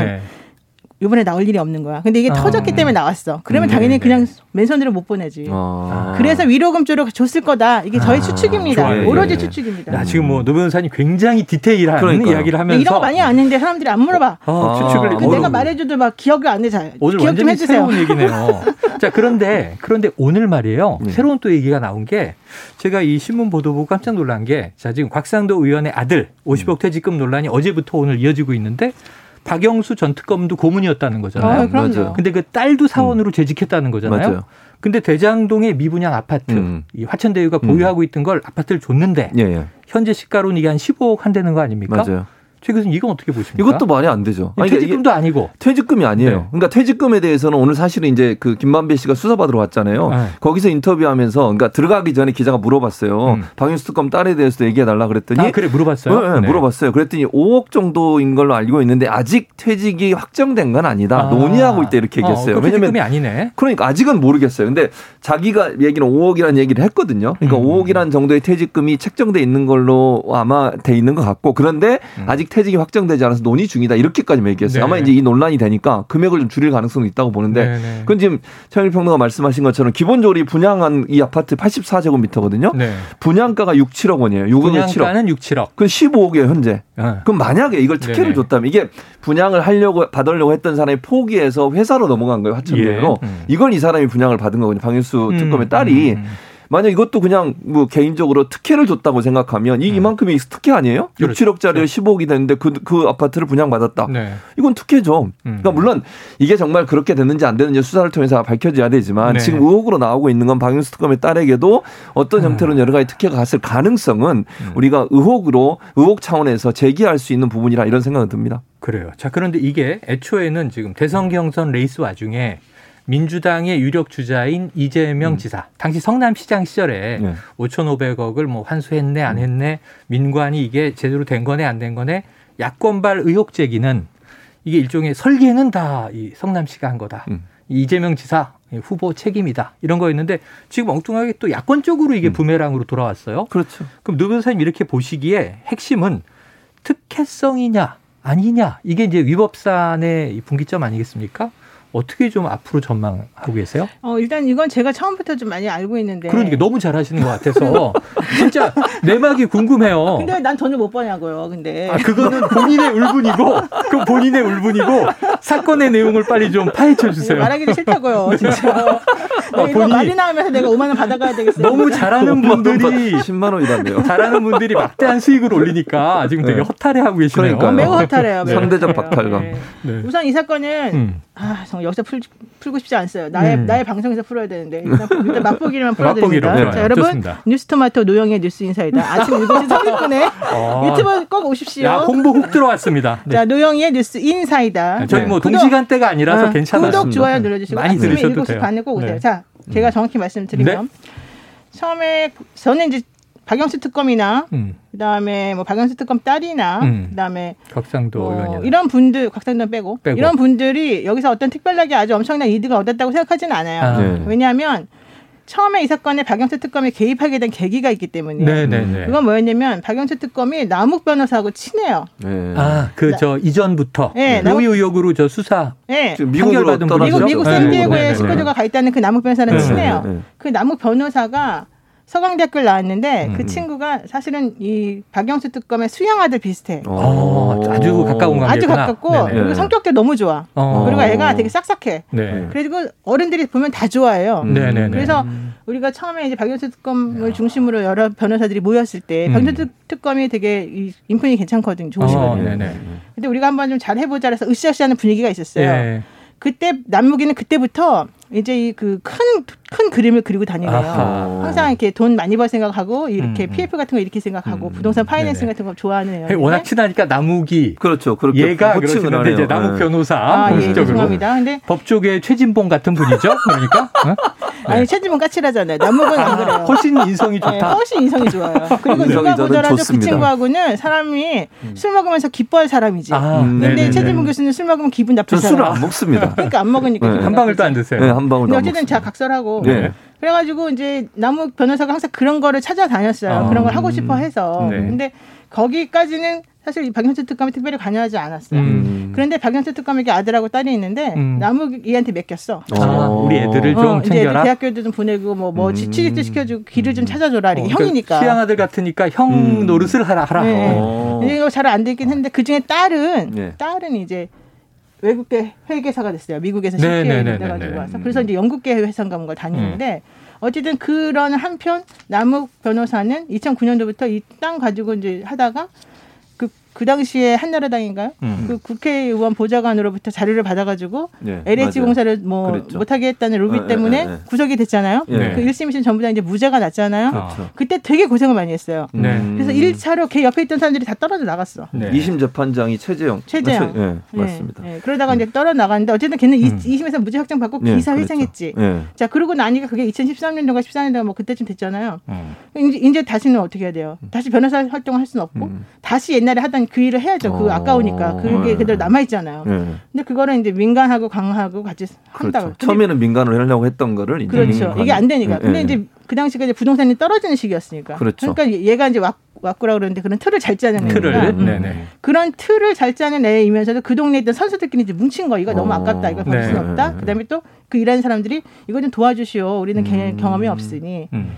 네. 이번에 나올 일이 없는 거야. 근데 이게 아. 터졌기 때문에 나왔어. 그러면 음, 당연히 네, 그냥 네. 맨손으로 못 보내지. 아. 그래서 위로금 쪽으로 줬을 거다. 이게 저희 아. 추측입니다. 좋아요. 오로지 네. 추측입니다. 야, 지금 뭐 노 변호사님 굉장히 디테일한 그러니까요. 이야기를 하면서 이런 거 많이 아는데 사람들이 안 물어봐. 어, 추측을 그 내가 말해줘도 막 기억이 안 해. 잘 오늘 기억 좀 해주세요. 새로운 얘기네요. 자 그런데 그런데 오늘 말이에요. 네. 새로운 또 얘기가 나온 게 제가 이 신문 보도 보고 깜짝 놀란 게 자 지금 곽상도 의원의 아들 50억 퇴직금 논란이 어제부터 오늘 이어지고 있는데 박영수 전 특검도 고문이었다는 거잖아요. 아, 그럼요. 근데 그 딸도 사원으로 음. 재직했다는 거잖아요. 맞아요. 근데 대장동의 미분양 아파트 음. 이 화천대유가 보유하고 음. 있던 걸 아파트를 줬는데 예, 예. 현재 시가로는 이게 한 15억 한다는 거 아닙니까? 맞아요. 최 교수님 이건 어떻게 보십니까? 이것도 말이 안 되죠. 아니, 그러니까 퇴직금도 아니고 퇴직금이 아니에요. 네. 그러니까 퇴직금에 대해서는 오늘 사실은 이제 그 김만배 씨가 수사받으러 왔잖아요. 네. 거기서 인터뷰하면서 그러니까 들어가기 전에 기자가 물어봤어요. 음. 박윤수 특검 딸에 대해서도 얘기해 달라 그랬더니 아, 그래 물어봤어요. 네, 네. 물어봤어요. 그랬더니 5억 정도인 걸로 알고 있는데 아직 퇴직이 확정된 건 아니다. 아. 논의하고 있다 이렇게 얘기했어요. 어, 왜냐면 아니네. 그러니까 아직은 모르겠어요. 근데 자기가 얘기는 5억이라는 얘기를 했거든요. 그러니까 음. 5억이라는 정도의 퇴직금이 책정돼 있는 걸로 아마 돼 있는 것 같고 그런데 음. 아직 퇴직이 확정되지 않아서 논의 중이다 이렇게까지 얘기했어요. 네. 아마 이제 이 논란이 되니까 금액을 좀 줄일 가능성이 있다고 보는데 네, 네. 그건 지금 최영일 평론가 말씀하신 것처럼 기본적으로 이 분양한 이 아파트 84제곱미터거든요. 네. 분양가가 6, 7억 원이에요. 6억 분양가는 6, 7억. 그 15억이에요 현재. 네. 그럼 만약에 이걸 특혜를 줬다면 이게 분양을 하려고 받으려고 했던 사람이 포기해서 회사로 넘어간 거예요 화천대유로. 예. 음. 이걸 이 사람이 분양을 받은 거거든요. 음. 특검의 딸이. 음. 만약 이것도 그냥 뭐 개인적으로 특혜를 줬다고 생각하면 이 네. 이만큼이 특혜 아니에요? 그렇죠. 6, 7억짜리 15억이 되는데 그, 그 아파트를 분양받았다. 네. 이건 특혜죠. 음. 그러니까 물론 이게 정말 그렇게 됐는지 안 됐는지 수사를 통해서 밝혀져야 되지만 네. 지금 의혹으로 나오고 있는 건 박윤수 특검의 딸에게도 어떤 음. 형태로 여러 가지 특혜가 갔을 가능성은 음. 우리가 의혹으로 의혹 차원에서 제기할 수 있는 부분이라 이런 생각은 듭니다. 그래요. 자, 그런데 이게 애초에는 지금 대선 경선 레이스 와중에 민주당의 유력 주자인 이재명 음. 지사 당시 성남시장 시절에 네. 5,500억을 뭐 환수했네 안 음. 했네 민관이 이게 제대로 된 거네 안 된 거네 야권발 의혹 제기는 이게 일종의 설계는 다 이 성남시가 한 거다. 음. 이재명 지사 후보 책임이다. 이런 거였는데 지금 엉뚱하게 또 야권 쪽으로 이게 음. 부메랑으로 돌아왔어요. 그렇죠. 그럼 노 변호사님 이렇게 보시기에 핵심은 특혜성이냐 아니냐 이게 이제 위법산의 분기점 아니겠습니까? 어떻게 좀 앞으로 전망하고 계세요? 어, 일단 이건 제가 처음부터 좀 많이 알고 있는데. 그러니까 너무 잘하시는 것 같아서 진짜 내막이 궁금해요. 근데 난 돈을 못 버냐고요. 근데. 아, 그거는 본인의 울분이고, 그 본인의 울분이고 사건의 내용을 빨리 좀 파헤쳐 주세요. 말하기도 싫다고요, 진짜. 어, 본인 말이 나오면서 내가 5만 원 받아가야 되겠어요. 너무 잘하는 분들이 10만 원이란데요. 잘하는 분들이 막대한 수익을 올리니까 지금 되게 네. 허탈해하고 계시네요. 그러니까 매우 허탈해요. 네. 상대적 박탈감. 네. 네. 우선 이 사건은 음. 아 정말 여기서 풀, 풀고 싶지 않어요. 나의 음. 나의 방송에서 풀어야 되는데 일단, 일단 맛보기로만 풀어드립니다. 맛보기로. 자, 여러분 좋습니다. 뉴스토마토 노영의 뉴스 인사이다. 아침 7시 30분에 어. 유튜브 꼭 오십시오. 야, 홍보 훅 들어왔습니다. 네. 자 노영의 뉴스 인사이다. 저희 뭐 동시간대가 아니라서 어, 괜찮아요. 구독 좋아요 눌러주시고 많이 들으셔도 7시 반에 꼭 오세요. 자 제가 정확히 말씀드리면 네? 처음에 저는 이제 박영수 특검이나 음. 그다음에 뭐 박영수 특검 딸이나 음. 그다음에 곽상도 뭐 이런 분들 곽상도 빼고, 빼고, 이런 분들이 여기서 어떤 특별하게 아주 엄청난 이득을 얻었다고 생각하지는 않아요. 아. 네. 왜냐하면 처음에 이 사건에 박영수 특검이 개입하게 된 계기가 있기 때문에 네네네. 네, 네. 그건 뭐였냐면 박영수 특검이 남욱 변호사하고 친해요. 네. 아그 저 이전부터 네, 로이 의혹으로 저 수사 네. 판결 받은 미국 미국 샌디에고에 식구들과 가 있다는 그 남욱 변호사는 친해요. 그 남욱 변호사가 서강대학교를 나왔는데 그 음. 그 친구가 사실은 이 박영수 특검의 수영 아들 비슷해. 오. 어, 아주 가까운 관계 아주 가깝고 네네. 그리고 성격도 너무 좋아. 오. 어. 그리고 애가 되게 싹싹해. 네. 그리고 어른들이 보면 다 좋아해요. 음. 그래서 우리가 처음에 이제 박영수 특검을 중심으로 여러 변호사들이 모였을 때 음. 박영수 특검이 되게 인품이 괜찮거든, 좋으시거든요. 어, 근데 우리가 한번 좀 잘 해보자 해서 으쌰으쌰하는 분위기가 있었어요. 예. 그때 남무기는 그때부터 이제 이 그 큰큰 그림을 그리고 다니네요. 아하. 항상 이렇게 돈 많이 벌 생각하고 이렇게 음. PF 음. 같은 거 이렇게 생각하고 음. 부동산 파이낸싱 네네. 같은 거 좋아하는 애요. 워낙 친하니까 나무기 그렇죠. 그렇게 얘가 그러시는데 이제 나무 네. 변호사 아, 예, 죄송합니다. 근데 법조계 최진봉 같은 분이죠. 그러니까 어? 아니 최지문 까칠하잖아요. 남욱은 안 그래요. 훨씬 인성이 좋다. 네, 훨씬 인성이 좋아요. 그리고 누가 보더라도 그 친구하고는 사람이 음. 술 먹으면서 기뻐할 사람이지. 아, 근데 최지문 교수는 술 먹으면 기분 나쁘잖아요. 술을 안 먹습니다. 그러니까 안 먹으니까 네. 한 방울도 안 드세요. 네, 한 방울도. 어쨌든 자 각설하고. 네. 그래가지고 이제 남욱 변호사가 항상 그런 거를 찾아다녔어요. 아, 그런 걸 하고 싶어 해서. 네. 근데 거기까지는 사실 박영수 특검이 특별히 관여하지 않았어요. 음. 그런데 박영수 특검에게 아들하고 딸이 있는데 음. 남욱이한테 맡겼어. 아, 우리 애들을 좀 어, 챙겨라. 대학교도 좀 보내고 뭐뭐 뭐 음. 취직도 시켜주고 길을 좀 찾아줘라. 어, 그러니까 형이니까. 시양 아들 같으니까 형 음. 노릇을 하라 하라. 네. 어. 이거 잘 안 되긴 했는데 그 중에 딸은 네. 딸은 이제 외국계 회계사가 됐어요. 미국에서 실패 네, 네, 돼가지고 와서 그래서 이제 영국계 회사인가 뭔가 다니는데. 어쨌든 그런 한편 남욱 변호사는 2009년도부터 이 땅 가지고 이제 하다가 그 당시에 한나라당인가요? 음. 그 국회의원 보좌관으로부터 자료를 받아가지고 네, LH 맞아요. 공사를 뭐 그랬죠. 못하게 했다는 로비 아, 때문에 네, 네. 구속이 됐잖아요. 네. 그 1심, 2심 전부 다 이제 무죄가 났잖아요. 그렇죠. 그때 되게 고생을 많이 했어요. 네. 그래서 1차로 걔 옆에 있던 사람들이 다 떨어져 나갔어. 네. 2심 재판장이 최재형. 최재형. 네, 맞습니다. 그러다가 이제 떨어 나갔는데 어쨌든 걔는 음. 2심에서 무죄 확정 받고 기사 그렇죠. 회생했지. 자 그러고 나니까 그게 2013년도가 14년도가 뭐 그때쯤 됐잖아요. 음. 이제, 이제 다시는 어떻게 해야 돼요? 다시 변호사 활동을 할 수는 없고 음. 다시 옛날에 하던 그 일을 해야죠. 그 아까우니까 그게 네. 그대로 남아 있잖아요. 네. 근데 그거는 이제 민간하고 강하고 같이 한다고. 그렇죠. 처음에는 민간으로 하려고 했던 거를 이제 그렇죠. 이게 안 되니까. 네. 근데 이제 그 당시가 이제 부동산이 떨어지는 시기였으니까. 그렇죠. 그러니까 얘가 이제 왁, 왁구라 그러는데 그런 틀을 잘 짜는 틀을 음. 네네. 그런 틀을 잘 짜는 애이면서도 그 동네에 있던 선수들끼리 이제 뭉친 거 이거 너무 어. 아깝다 이거 바꿀 네. 없다. 그다음에 또 그 일하는 사람들이 이거 좀 도와주시오. 우리는 음. 경험이 없으니. 음.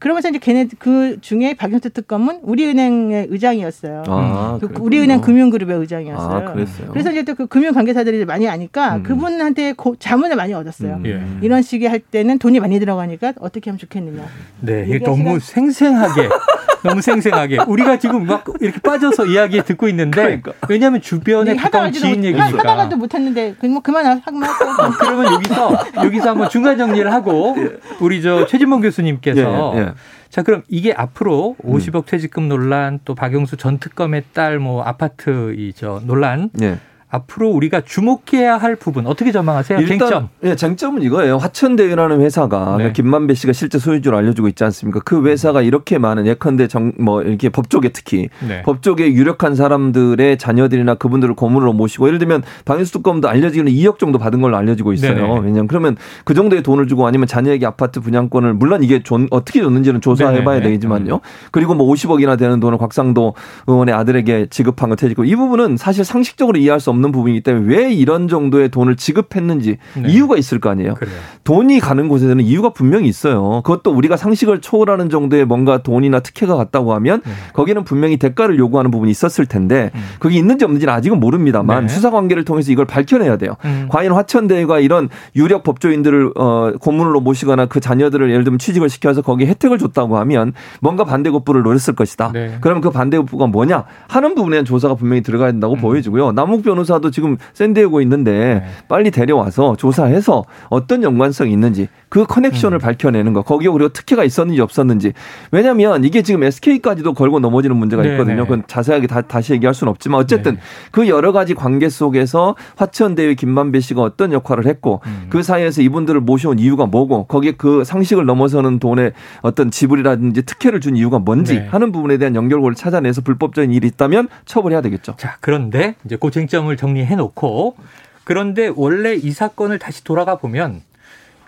그러면서 이제 걔네 그 중에 박영수 특검은 우리은행의 의장이었어요. 아, 그 우리은행 금융그룹의 의장이었어요. 아, 그래서 이제 또 그 금융 관계사들이 많이 아니까 음. 그분한테 고, 자문을 많이 얻었어요. 음. 예. 이런 식의 할 때는 돈이 많이 들어가니까 어떻게 하면 좋겠느냐. 네, 이게 너무 생생하게 너무 생생하게 우리가 지금 막 이렇게 빠져서 이야기 듣고 있는데 그러니까. 왜냐하면 주변에 가까운 지인 얘기니까 하다가도 못했는데 뭐 그만 하면 할거 그러면 여기서 여기서 한번 중간 정리를 하고 예. 우리 저 최진봉 교수님께서 예, 예. 자, 그럼 이게 앞으로 50억 음. 퇴직금 논란 또 박영수 전 특검의 딸 뭐 아파트 이 저 논란 예. 앞으로 우리가 주목해야 할 부분 어떻게 전망하세요? 일단, 쟁점. 예, 쟁점은 이거예요. 화천대유라는 회사가 네. 김만배 씨가 실제 소유주로 알려주고 있지 않습니까? 그 회사가 이렇게 많은 예컨대 정, 뭐 이렇게 법조계 특히 네. 법조계 유력한 사람들의 자녀들이나 그분들을 고문으로 모시고 예를 들면 방윤수 특검도 알려지기는 2억 정도 받은 걸로 알려지고 있어요. 네네. 왜냐하면 그러면 그 정도의 돈을 주고 아니면 자녀에게 아파트 분양권을 물론 이게 존, 어떻게 줬는지는 조사해봐야 되지만요. 음. 그리고 뭐 50억이나 되는 돈을 곽상도 의원의 아들에게 지급한 거 퇴직금 이 부분은 사실 상식적으로 이해할 수 없는 없는 부분이기 때문에 왜 이런 정도의 돈을 지급했는지 네. 이유가 있을 거 아니에요. 그래요. 돈이 가는 곳에는 이유가 분명히 있어요. 그것도 우리가 상식을 초월하는 정도의 뭔가 돈이나 특혜가 갔다고 하면 네. 거기는 분명히 대가를 요구하는 부분이 있었을 텐데 음. 그게 있는지 없는지는 아직은 모릅니다만 네. 수사 단계를 통해서 이걸 밝혀내야 돼요. 음. 과연 화천대유가 이런 유력 법조인들을 어, 고문으로 모시거나 그 자녀들을 예를 들면 취직을 시켜서 거기에 혜택을 줬다고 하면 뭔가 반대급부를 노렸을 것이다. 네. 그러면 그 반대급부가 뭐냐 하는 부분에 대한 조사가 분명히 들어가야 된다고 음. 보여지고요. 남욱 변호사 조사도 지금 샌디에고 있는데 네. 빨리 데려와서 조사해서 어떤 연관성이 있는지 그 커넥션을 음. 밝혀내는 거. 거기에 그리고 특혜가 있었는지 없었는지. 왜냐하면 이게 지금 SK까지도 걸고 넘어지는 문제가 네, 있거든요. 네. 그건 자세하게 다, 다시 얘기할 수는 없지만 어쨌든 네. 그 여러 가지 관계 속에서 화천대유 김만배 씨가 어떤 역할을 했고 음. 그 사이에서 이분들을 모셔온 이유가 뭐고 거기에 그 상식을 넘어서는 돈의 어떤 지불이라든지 특혜를 준 이유가 뭔지 네. 하는 부분에 대한 연결고를 찾아내서 불법적인 일이 있다면 처벌해야 되겠죠. 자, 그런데 이제 그 쟁점을 정리해 놓고 그런데 원래 이 사건을 다시 돌아가 보면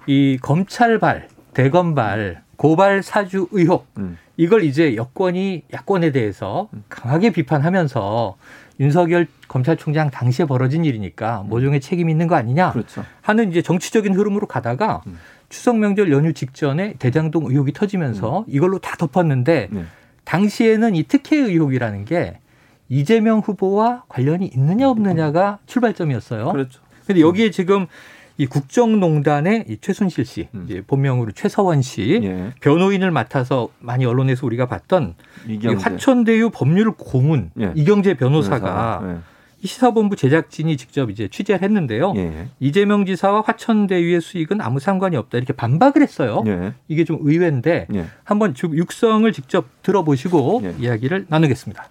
이 검찰발, 대검발, 고발 사주 의혹 음. 이걸 이제 여권이 야권에 대해서 강하게 비판하면서 윤석열 검찰총장 당시에 벌어진 일이니까 모종의 책임 있는 거 아니냐 그렇죠. 하는 이제 정치적인 흐름으로 가다가 음. 추석 명절 연휴 직전에 대장동 의혹이 터지면서 음. 이걸로 다 덮었는데 네. 당시에는 이 특혜 의혹이라는 게 이재명 후보와 관련이 있느냐 없느냐가 출발점이었어요. 그렇죠. 근데 여기에 지금 이 국정농단의 이 최순실 씨, 음. 본명으로 최서원 씨 예. 변호인을 맡아서 많이 언론에서 우리가 봤던 이 화천대유 법률 고문 예. 이경재 변호사가 변호사. 예. 이 시사본부 제작진이 직접 이제 취재를 했는데요. 예. 이재명 지사와 화천대유의 수익은 아무 상관이 없다 이렇게 반박을 했어요. 예. 이게 좀 의외인데 예. 한번 육성을 직접 들어보시고 예. 이야기를 나누겠습니다.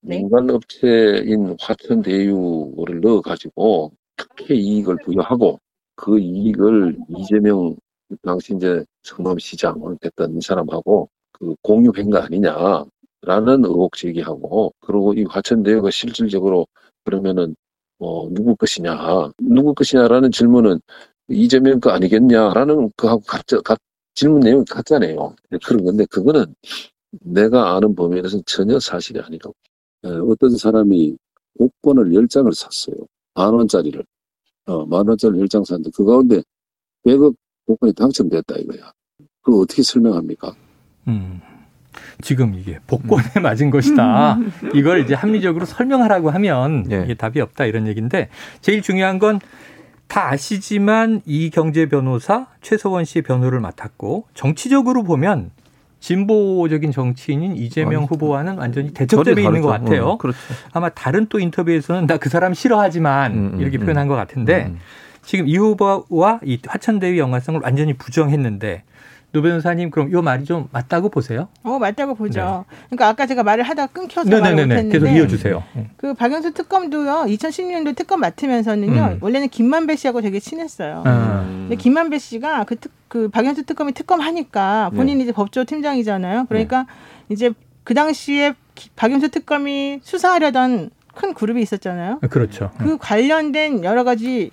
네. 민간 업체인 화천대유를 넣어가지고 특혜 이익을 부여하고 그 이익을 이재명 당시 이제 성남시장을 됐던 이 사람하고 그 공유한 거 아니냐라는 의혹 제기하고 그리고 이 화천대유가 실질적으로 그러면은 어 누구 것이냐 누구 것이냐라는 질문은 이재명 거 아니겠냐라는 그하고 같, 같, 질문 내용이 같잖아요. 그런 건데 그거는 내가 아는 범위에서는 전혀 사실이 아니라고. 예, 어떤 사람이 복권을 10장을 샀어요. 만 원짜리를. 어, 만 원짜리 10장 샀는데 그 가운데 100억 복권이 당첨됐다 이거야. 그거 어떻게 설명합니까? 음. 지금 이게 복권에 음. 맞은 것이다. 이걸 이제 합리적으로 설명하라고 하면 예. 이게 답이 없다 이런 얘기인데 제일 중요한 건 다 아시지만 이 경제 변호사 최서원 씨 변호를 맡았고 정치적으로 보면 진보적인 정치인인 이재명 아니, 후보와는 완전히 대척점에 있는 것 같아요. 어, 그렇죠. 아마 다른 또 인터뷰에서는 나 그 사람 싫어하지만 음, 음, 이렇게 음. 표현한 것 같은데 음. 지금 이 후보와 이 화천대유 연관성을 완전히 부정했는데 노 변호사님 그럼 이 말이 좀 맞다고 보세요? 어 맞다고 보죠. 네. 그러니까 아까 제가 말을 하다 끊겨서 네네네네. 말을 못했는데 계속 이어주세요. 그 박영수 특검도요 2016년도 특검 맡으면서는요 음. 원래는 김만배 씨하고 되게 친했어요. 음. 근데 김만배 씨가 그, 특, 그 박영수 특검이 특검 하니까 본인이 네. 이제 법조 팀장이잖아요. 그러니까 네. 이제 그 당시에 박영수 특검이 수사하려던 큰 그룹이 있었잖아요. 그렇죠. 그 관련된 여러 가지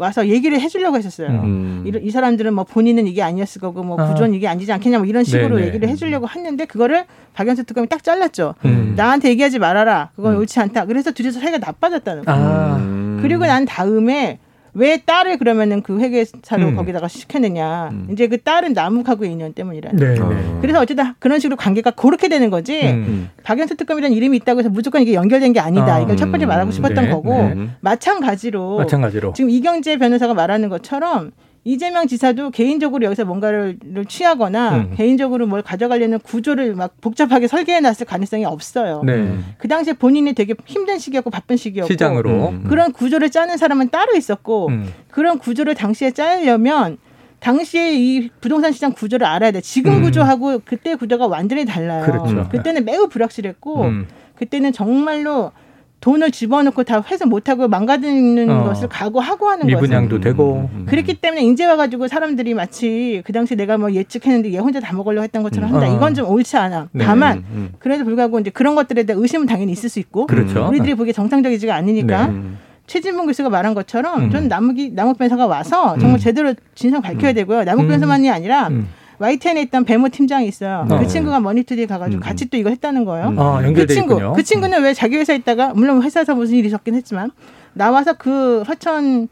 와서 얘기를 해주려고 했었어요. 음. 이, 이, 사람들은 뭐 본인은 이게 아니었을 거고 뭐 아. 구조는 이게 아니지 않겠냐 뭐 이런 식으로 네네. 얘기를 해주려고 했는데 그거를 박영수 특검이 딱 잘랐죠. 음. 나한테 얘기하지 말아라. 그건 음. 옳지 않다. 그래서 둘이서 사이가 나빠졌다는 거예요. 아. 그리고 난 다음에 왜 딸을 그러면은 그 회계사로 음. 거기다가 시켰느냐. 음. 이제 그 딸은 남욱하고의 인연 때문이라. 네. 아. 그래서 어쨌든 그런 식으로 관계가 그렇게 되는 거지. 음. 박연수 특검이라는 이름이 있다고 해서 무조건 이게 연결된 게 아니다. 아. 이걸 첫 번째 말하고 싶었던 네. 거고 네. 마찬가지로, 마찬가지로 지금 이경재 변호사가 말하는 것처럼 이재명 지사도 개인적으로 여기서 뭔가를 취하거나 음. 개인적으로 뭘 가져가려는 구조를 막 복잡하게 설계해 놨을 가능성이 없어요. 네. 그 당시에 본인이 되게 힘든 시기였고 바쁜 시기였고 시장으로 음. 그런 구조를 짜는 사람은 따로 있었고 음. 그런 구조를 당시에 짜려면 당시에 이 부동산 시장 구조를 알아야 돼. 지금 음. 구조하고 그때 구조가 완전히 달라요. 그렇죠. 그때는 매우 불확실했고 음. 그때는 정말로 돈을 집어넣고 다 회수 못하고 망가지는 어. 것을 각오하고 하는 거죠. 미분양도. 되고. 음. 그렇기 때문에 이제 와가지고 사람들이 마치 그 당시 내가 뭐 예측했는데 얘 혼자 다 먹으려고 했던 것처럼 한다. 음. 이건 좀 옳지 않아. 네. 다만 음, 음. 그래도 불구하고 이제 그런 것들에 대한 의심은 당연히 있을 수 있고. 그렇죠. 우리들이 보기에 정상적이지가 않으니까. 네. 최진봉 교수가 말한 것처럼 음. 저는 남욱이 남욱 변호사가 와서 정말 제대로 진상 밝혀야 되고요. 남욱 변호사만이 아니라 YTN에 있던 배모 팀장이 있어요. 어. 그 친구가 머니투데이 가가지고 음. 같이 또 이걸 했다는 거예요. 음. 아, 그 친구, 있군요. 그 친구는 왜 자기 회사에 있다가 물론 회사에서 무슨 일이 있었긴 했지만 나와서 그 화천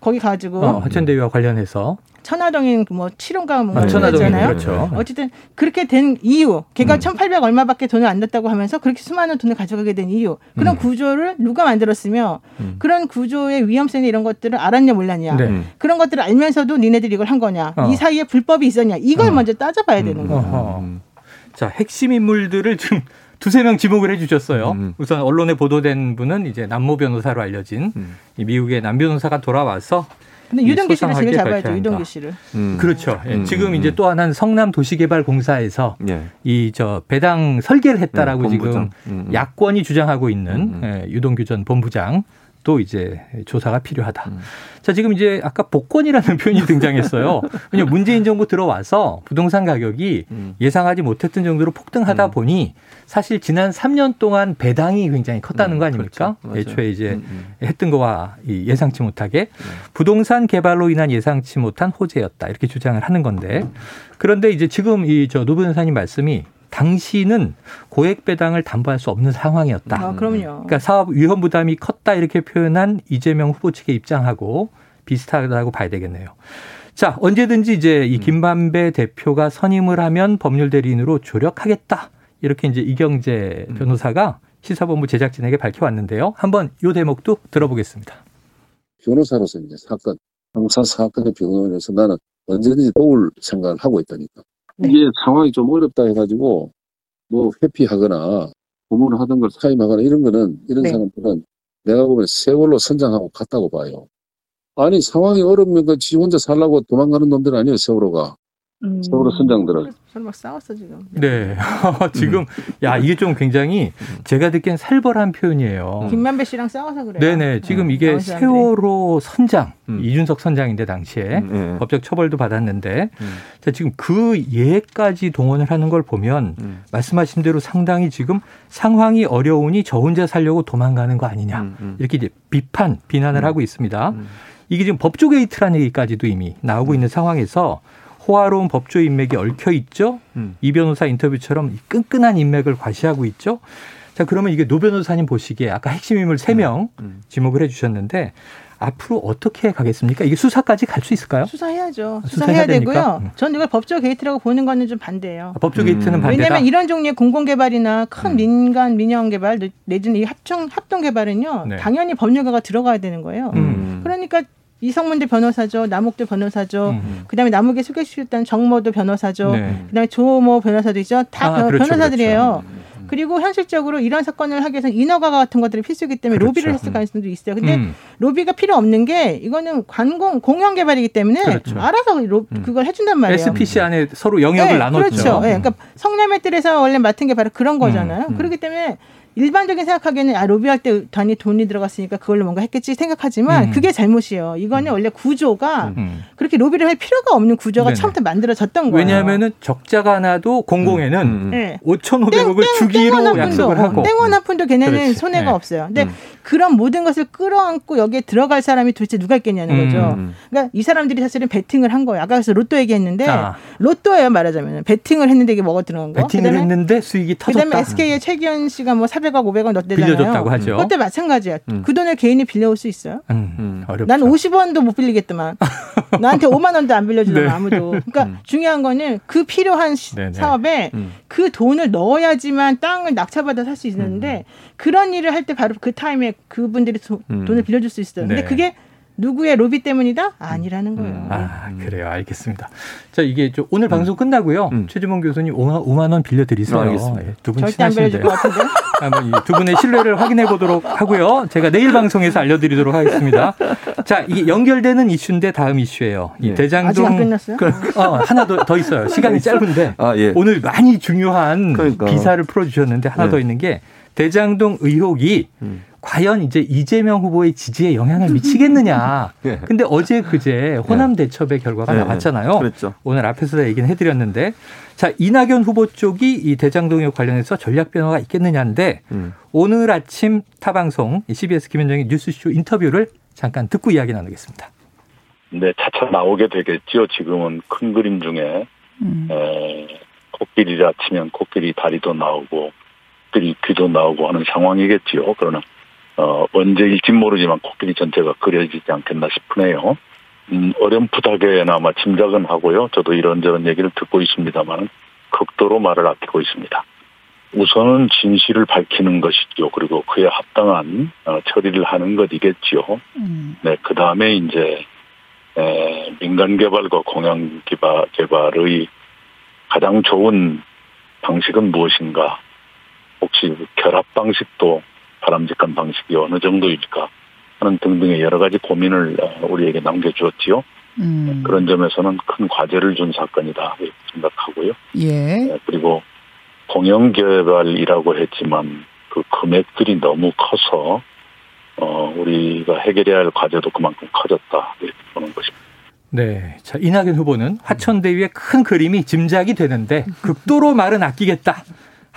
거기 가지고 어, 화천대유와 관련해서 천화동인 뭐 7호가 뭔가 아, 천화동이잖아요. 그렇죠. 어쨌든 그렇게 된 이유, 걔가 음. 1,800 얼마밖에 돈을 안 냈다고 하면서 그렇게 수많은 돈을 가져가게 된 이유, 그런 음. 구조를 누가 만들었으며 음. 그런 구조의 위험성 이런 것들을 알았냐 몰랐냐, 네. 그런 것들을 알면서도 니네들이 이걸 한 거냐, 어. 이 사이에 불법이 있었냐, 이걸 어. 먼저 따져봐야 되는 음. 거예요. 음. 자, 핵심 인물들을 좀 두세 명 지목을 해주셨어요. 음. 우선 언론에 보도된 분은 이제 남모 변호사로 알려진 음. 미국의 남 변호사가 돌아와서 근데 유동규 씨를 제일 잡아야죠. 유동규 씨를. 음. 그렇죠. 예. 음. 지금 이제 또 하나는 성남 도시개발공사에서 예. 이저 배당 설계를 했다라고 음, 지금 음, 음. 야권이 주장하고 있는 예, 유동규 전 본부장 또 이제 조사가 필요하다. 음. 자, 지금 이제 아까 복권이라는 표현이 등장했어요. 왜냐면 문재인 정부 들어와서 부동산 가격이 음. 예상하지 못했던 정도로 폭등하다 음. 보니 사실 지난 3년 동안 배당이 굉장히 컸다는 음, 거 아닙니까? 그렇죠. 애초에 이제 음, 음. 했던 거와 예상치 못하게 네. 부동산 개발로 인한 예상치 못한 호재였다. 이렇게 주장을 하는 건데 그런데 이제 지금 이 저 노 변호사님 말씀이 당시는 고액 배당을 담보할 수 없는 상황이었다. 아, 그럼요. 그러니까 사업 위험 부담이 컸다 이렇게 표현한 이재명 후보 측의 입장하고 비슷하다고 봐야 되겠네요. 자, 언제든지 이제 이 음. 김만배 대표가 선임을 하면 법률 대리인으로 조력하겠다. 이렇게 이제 이경재 음. 변호사가 시사본부 제작진에게 밝혀왔는데요. 한번 요 대목도 들어보겠습니다. 변호사로서 이제 사건, 형사 사건의 변호인으로서 나는 언제든지 도울 생각을 하고 있다니까. 네. 이게 상황이 좀 어렵다 해가지고 뭐 회피하거나 고문을 하던 걸 사임하거나 이런 거는 이런 네. 사람들은 내가 보면 세월로 선장하고 같다고 봐요. 아니 상황이 어렵면 그 지 혼자 살라고 도망가는 놈들 아니에요 세월호가. 음. 서로 선장들은 서로 막 싸웠어 지금. 네, 지금 야 이게 좀 굉장히 제가 듣기엔 살벌한 표현이에요. 김만배 씨랑 싸워서 그래요. 네네, 지금 네. 이게 세월호 선장 음. 이준석 선장인데 당시에 음, 네. 법적 처벌도 받았는데 음. 자, 지금 그 예까지 동원을 하는 걸 보면 음. 말씀하신 대로 상당히 지금 상황이 어려우니 저 혼자 살려고 도망가는 거 아니냐 음, 음. 이렇게 이제 비판 비난을 하고 있습니다. 이게 지금 법조 게이트라는 얘기까지도 이미 나오고 있는 상황에서 호화로운 법조 인맥이 얽혀 있죠. 음. 이 변호사 인터뷰처럼 끈끈한 인맥을 과시하고 있죠. 자, 그러면 이게 노 변호사님 보시기에 아까 핵심 인물 3명 음. 음. 지목을 해 주셨는데 앞으로 어떻게 가겠습니까? 이게 수사까지 갈 수 있을까요? 수사해야죠. 아, 수사해야 되고요. 음. 전 이걸 법조 게이트라고 보는 거는 좀 반대예요. 아, 법조 게이트는 음. 반대다. 왜냐하면 이런 종류의 공공 개발이나 큰 음. 민간 민영 개발 내지는 이 합청 합동 개발은요. 네. 당연히 법률가가 들어가야 되는 거예요. 음. 그러니까 이성문도 변호사죠. 남욱도 변호사죠. 음. 그다음에 남욱에 소개시켰던 정모도 변호사죠. 네. 그다음에 조모 변호사도 있죠. 다 아, 그렇죠, 변호사들이에요. 그렇죠. 음. 그리고 현실적으로 이런 사건을 하기 위해서는 인허가 같은 것들이 필수이기 때문에 그렇죠. 로비를 했을 가능성도 있어요. 근데 음. 로비가 필요 없는 게 이거는 관공 공영 개발이기 때문에 그렇죠. 알아서 로, 음. 그걸 해준단 말이에요. SPC 안에 서로 영역을 네, 나눴죠. 그렇죠. 네, 그러니까 성남의 뜰에서 원래 맡은 게 바로 그런 거잖아요. 음. 그렇기 때문에 일반적인 생각하기에는 아 로비할 때 단위 돈이 들어갔으니까 그걸로 뭔가 했겠지 생각하지만 음. 그게 잘못이에요. 이거는 음. 원래 구조가 음. 음. 그렇게 로비를 할 필요가 없는 구조가 네네. 처음부터 만들어졌던 거예요. 왜냐하면은 적자가 나도 공공에는 음. 네. 5,500억을 주기로 약속을 하고 땡원 한 푼도 걔네는 그렇지. 손해가 네. 없어요. 근데 음. 그런 모든 것을 끌어안고 여기에 들어갈 사람이 도대체 누가 있겠냐는 거죠. 그러니까 이 사람들이 사실은 베팅을 한 거예요. 아까 그래서 로또 얘기했는데 아. 로또예요 말하자면 베팅을 했는데 이게 뭐가 들어간 거. 베팅을 했는데 수익이 터졌다. 그다음에 SK의 최기현 씨가 뭐 400억 500원 넣었대잖아요. 빌려줬다고 하죠. 그때 마찬가지야. 음. 그 돈을 개인이 빌려올 수 있어요? 음, 음. 어렵죠. 난 50원도 못 빌리겠더만. 나한테 5만 원도 안 빌려주잖아 네. 아무도. 그러니까 음. 중요한 거는 그 필요한 네네. 사업에 음. 그 돈을 넣어야지만 땅을 낙찰받아 살 수 있는데 음. 그런 일을 할 때 바로 그 타임에 그분들이 도, 돈을 빌려줄 수 있어요. 근데 네. 그게 누구의 로비 때문이다? 아니라는 거예요. 음. 아, 그래요. 알겠습니다. 자, 이게 좀 오늘 음. 방송 끝나고요. 음. 최주봉 교수님 5만, 5만 원 빌려드리세요. 네, 두분 절대 안 빌려줄 것 같은데. 한번 두 분의 신뢰를 확인해 보도록 하고요. 제가 내일 방송에서 알려드리도록 하겠습니다. 자, 이게 연결되는 이슈인데 다음 이슈예요. 이 예. 대장동 아직 안 끝났어요? 어, 하나 더, 더 있어요. 시간이 짧은데 아, 예. 오늘 많이 중요한 그러니까. 기사를 풀어주셨는데 하나 예. 더 있는 게 대장동 의혹이 음. 과연 이제 이재명 후보의 지지에 영향을 미치겠느냐. 네. 근데 어제 그제 호남 대첩의 결과가 네. 나왔잖아요. 그렇죠. 오늘 앞에서 다 얘기는 해드렸는데 자 이낙연 후보 쪽이 이 대장동에 관련해서 전략 변화가 있겠느냐인데 음. 오늘 아침 타 방송 CBS 김현정의 뉴스쇼 인터뷰를 잠깐 듣고 이야기 나누겠습니다. 네, 차차 나오게 되겠죠. 지금은 큰 그림 중에 음. 에, 코끼리라 치면 코끼리 다리도 나오고 코끼리 귀도 나오고 하는 상황이겠지요. 그러나 어, 언제일지 모르지만 코끼리 전체가 그려지지 않겠나 싶으네요. 음, 어렴풋하게나마 짐작은 하고요. 저도 이런저런 얘기를 듣고 있습니다만 극도로 말을 아끼고 있습니다. 우선은 진실을 밝히는 것이죠. 그리고 그에 합당한 어, 처리를 하는 것이겠지요. 음. 네, 그 다음에 이제 에, 민간 개발과 공영 개발, 개발의 가장 좋은 방식은 무엇인가? 혹시 결합 방식도 바람직한 방식이 어느 정도일까 하는 등등의 여러 가지 고민을 어, 우리에게 남겨주었지요. 음. 그런 점에서는 큰 과제를 준 사건이다 이렇게 생각하고요. 예. 네, 그리고 공영 개발이라고 했지만 그 금액들이 너무 커서 어 우리가 해결해야 할 과제도 그만큼 커졌다 이렇게 보는 것입니다. 네. 자, 이낙연 후보는 화천대유의 큰 그림이 짐작이 되는데 극도로 말은 아끼겠다.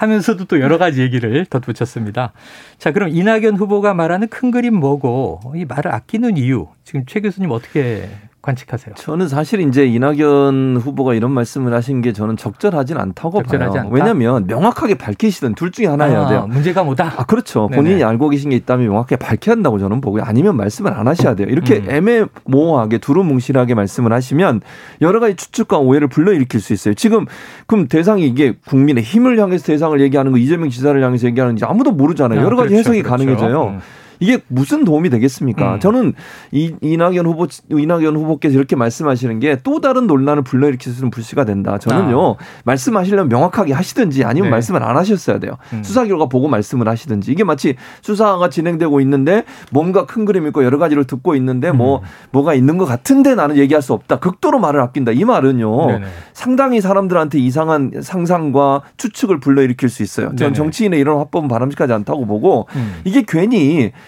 하면서도 또 여러 가지 얘기를 덧붙였습니다. 자, 그럼 이낙연 후보가 말하는 큰 그림 뭐고 이 말을 아끼는 이유 지금 최 교수님 어떻게 관측하세요? 저는 사실 이제 이낙연 후보가 이런 말씀을 하신 게 저는 적절하진 않다고 적절하지 봐요. 않다? 왜냐하면 명확하게 밝히시든 둘 중에 하나여야 아, 돼요. 문제가 뭐다? 아, 그렇죠. 네네. 본인이 알고 계신 게 있다면 명확하게 밝혀야 한다고 저는 보고요. 아니면 말씀을 안 하셔야 돼요. 이렇게 음. 애매모호하게 두루뭉실하게 말씀을 하시면 여러 가지 추측과 오해를 불러일으킬 수 있어요. 지금 그럼 대상이 이게 국민의 힘을 향해서 대상을 얘기하는 거 이재명 지사를 향해서 얘기하는지 아무도 모르잖아요. 아, 여러 가지 그렇죠, 해석이 그렇죠. 가능해져요. 음. 이게 무슨 도움이 되겠습니까? 음. 저는 이 이낙연 후보 이낙연 후보께서 이렇게 말씀하시는 게 또 다른 논란을 불러일으킬 수 있는 불씨가 된다. 저는요 아. 말씀하시려면 명확하게 하시든지 아니면 네. 말씀을 안 하셨어야 돼요. 음. 수사 결과 보고 말씀을 하시든지 이게 마치 수사가 진행되고 있는데 뭔가 큰 그림 있고 여러 가지를 듣고 있는데 뭐 음. 뭐가 있는 것 같은데 나는 얘기할 수 없다. 극도로 말을 아낀다. 이 말은요 네네. 상당히 사람들한테 이상한 상상과 추측을 불러일으킬 수 있어요. 저는 정치인의 이런 화법은 바람직하지 않다고 보고 음. 이게 괜히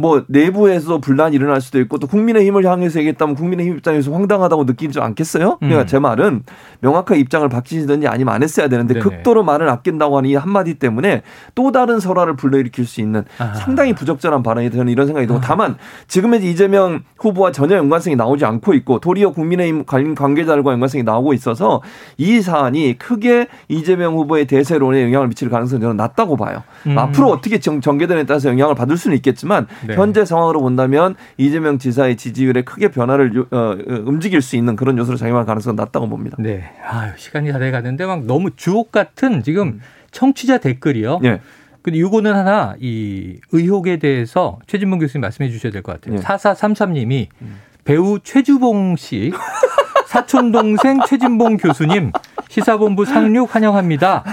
뭐 내부에서 분란이 일어날 수도 있고 또 국민의힘을 향해서 얘기했다면 국민의힘 입장에서 황당하다고 느끼지 않겠어요? 그러니까 음. 제 말은 명확한 입장을 바뀌시든지 아니면 안 했어야 되는데 네네. 극도로 말을 아낀다고 하는 이 한마디 때문에 또 다른 설화를 불러일으킬 수 있는 아. 상당히 부적절한 발언이 저는 이런 생각이 들고 아. 다만 지금의 이재명 후보와 전혀 연관성이 나오지 않고 있고 도리어 국민의힘 관계자들과 연관성이 나오고 있어서 이 사안이 크게 이재명 후보의 대세론에 영향을 미칠 가능성이 저는 낮다고 봐요. 음. 앞으로 어떻게 정, 전개되느냐에 따라서 영향을 받을 수는 있겠지만 네. 현재 상황으로 본다면 이재명 지사의 지지율에 크게 변화를 어, 어, 움직일 수 있는 그런 요소로 작용할 가능성은 낮다고 봅니다. 네. 아유, 시간이 다 돼가는데 막 너무 주옥 같은 지금 음. 청취자 댓글이요. 네. 근데 이거는 하나 이 의혹에 대해서 최진봉 교수님 말씀해 주셔야 될 것 같아요. 네. 4433님이 음. 배우 최주봉 씨 사촌 동생 최진봉 교수님 시사본부 상륙 환영합니다.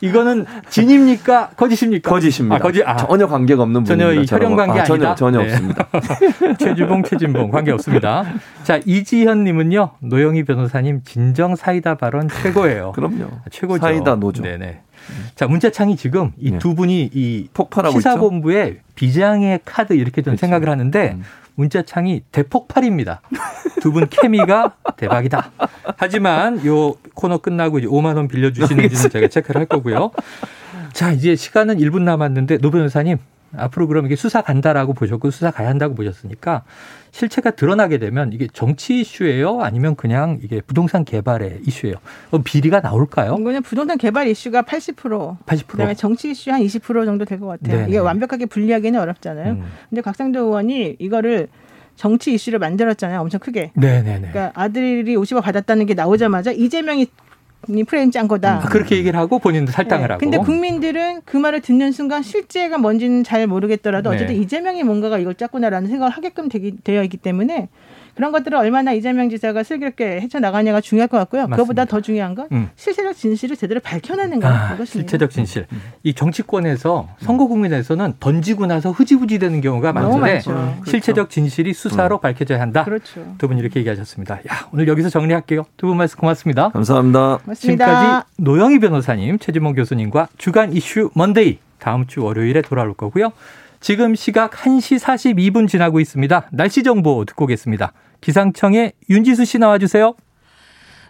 이거는 진입니까? 거짓입니까? 거짓입니다. 아, 거짓, 아. 전혀 관계가 없는 전혀 분입니다. 혈연 관계 아, 전혀, 전혀 네. 없습니다. 최주봉, 최진봉 관계 없습니다. 자 이지현님은요 노영희 변호사님 진정 사이다 발언 최고예요. 그럼요. 최고죠. 사이다 노조. 네네. 자 문자창이 지금 이두 네. 분이 이 폭발하고 시사본부의 비장의 카드 이렇게 좀 그렇죠. 생각을 하는데 음. 문자창이 대폭발입니다. 두 분 케미가 대박이다. 하지만 요 코너 끝나고 이제 5만 원 빌려주시는지는 제가 체크를 할 거고요. 자, 이제 시간은 1분 남았는데 노 변호사님 앞으로 그럼 이게 수사 간다라고 보셨고 수사 가야 한다고 보셨으니까 실체가 드러나게 되면 이게 정치 이슈예요? 아니면 그냥 이게 부동산 개발의 이슈예요? 비리가 나올까요? 그냥 부동산 개발 이슈가 80%, 80%. 그다음에 정치 이슈 한 20% 정도 될 것 같아요. 네네. 이게 완벽하게 분리하기는 어렵잖아요. 음. 근데 곽상도 의원이 이거를 정치 이슈를 만들었잖아요. 엄청 크게. 네네네. 그러니까 아들이 50억 받았다는 게 나오자마자 이재명이 프레임 짠 거다. 아, 그렇게 얘기를 하고 본인도 살당을 네. 하고. 근데 국민들은 그 말을 듣는 순간 실제가 뭔지는 잘 모르겠더라도 네. 어쨌든 이재명이 뭔가가 이걸 짰구나라는 생각을 하게끔 되기, 되어 있기 때문에 그런 것들을 얼마나 이재명 지사가 슬기롭게 헤쳐나가냐가 중요할 것 같고요. 맞습니다. 그것보다 더 중요한 건 음. 실체적 진실을 제대로 밝혀내는 거 아, 실체적 진실. 음. 이 정치권에서 선거 국민에서는 던지고 나서 흐지부지 되는 경우가 많은데 그렇죠. 실체적 진실이 수사로 음. 밝혀져야 한다. 그렇죠. 두 분 이렇게 얘기하셨습니다. 야, 오늘 여기서 정리할게요. 두 분 말씀 고맙습니다. 감사합니다. 고맙습니다. 지금까지 노영희 변호사님, 최지몽 교수님과 주간 이슈 먼데이 다음 주 월요일에 돌아올 거고요. 지금 시각 1시 42분 지나고 있습니다. 날씨 정보 듣고 오겠습니다. 기상청의 윤지수 씨 나와주세요.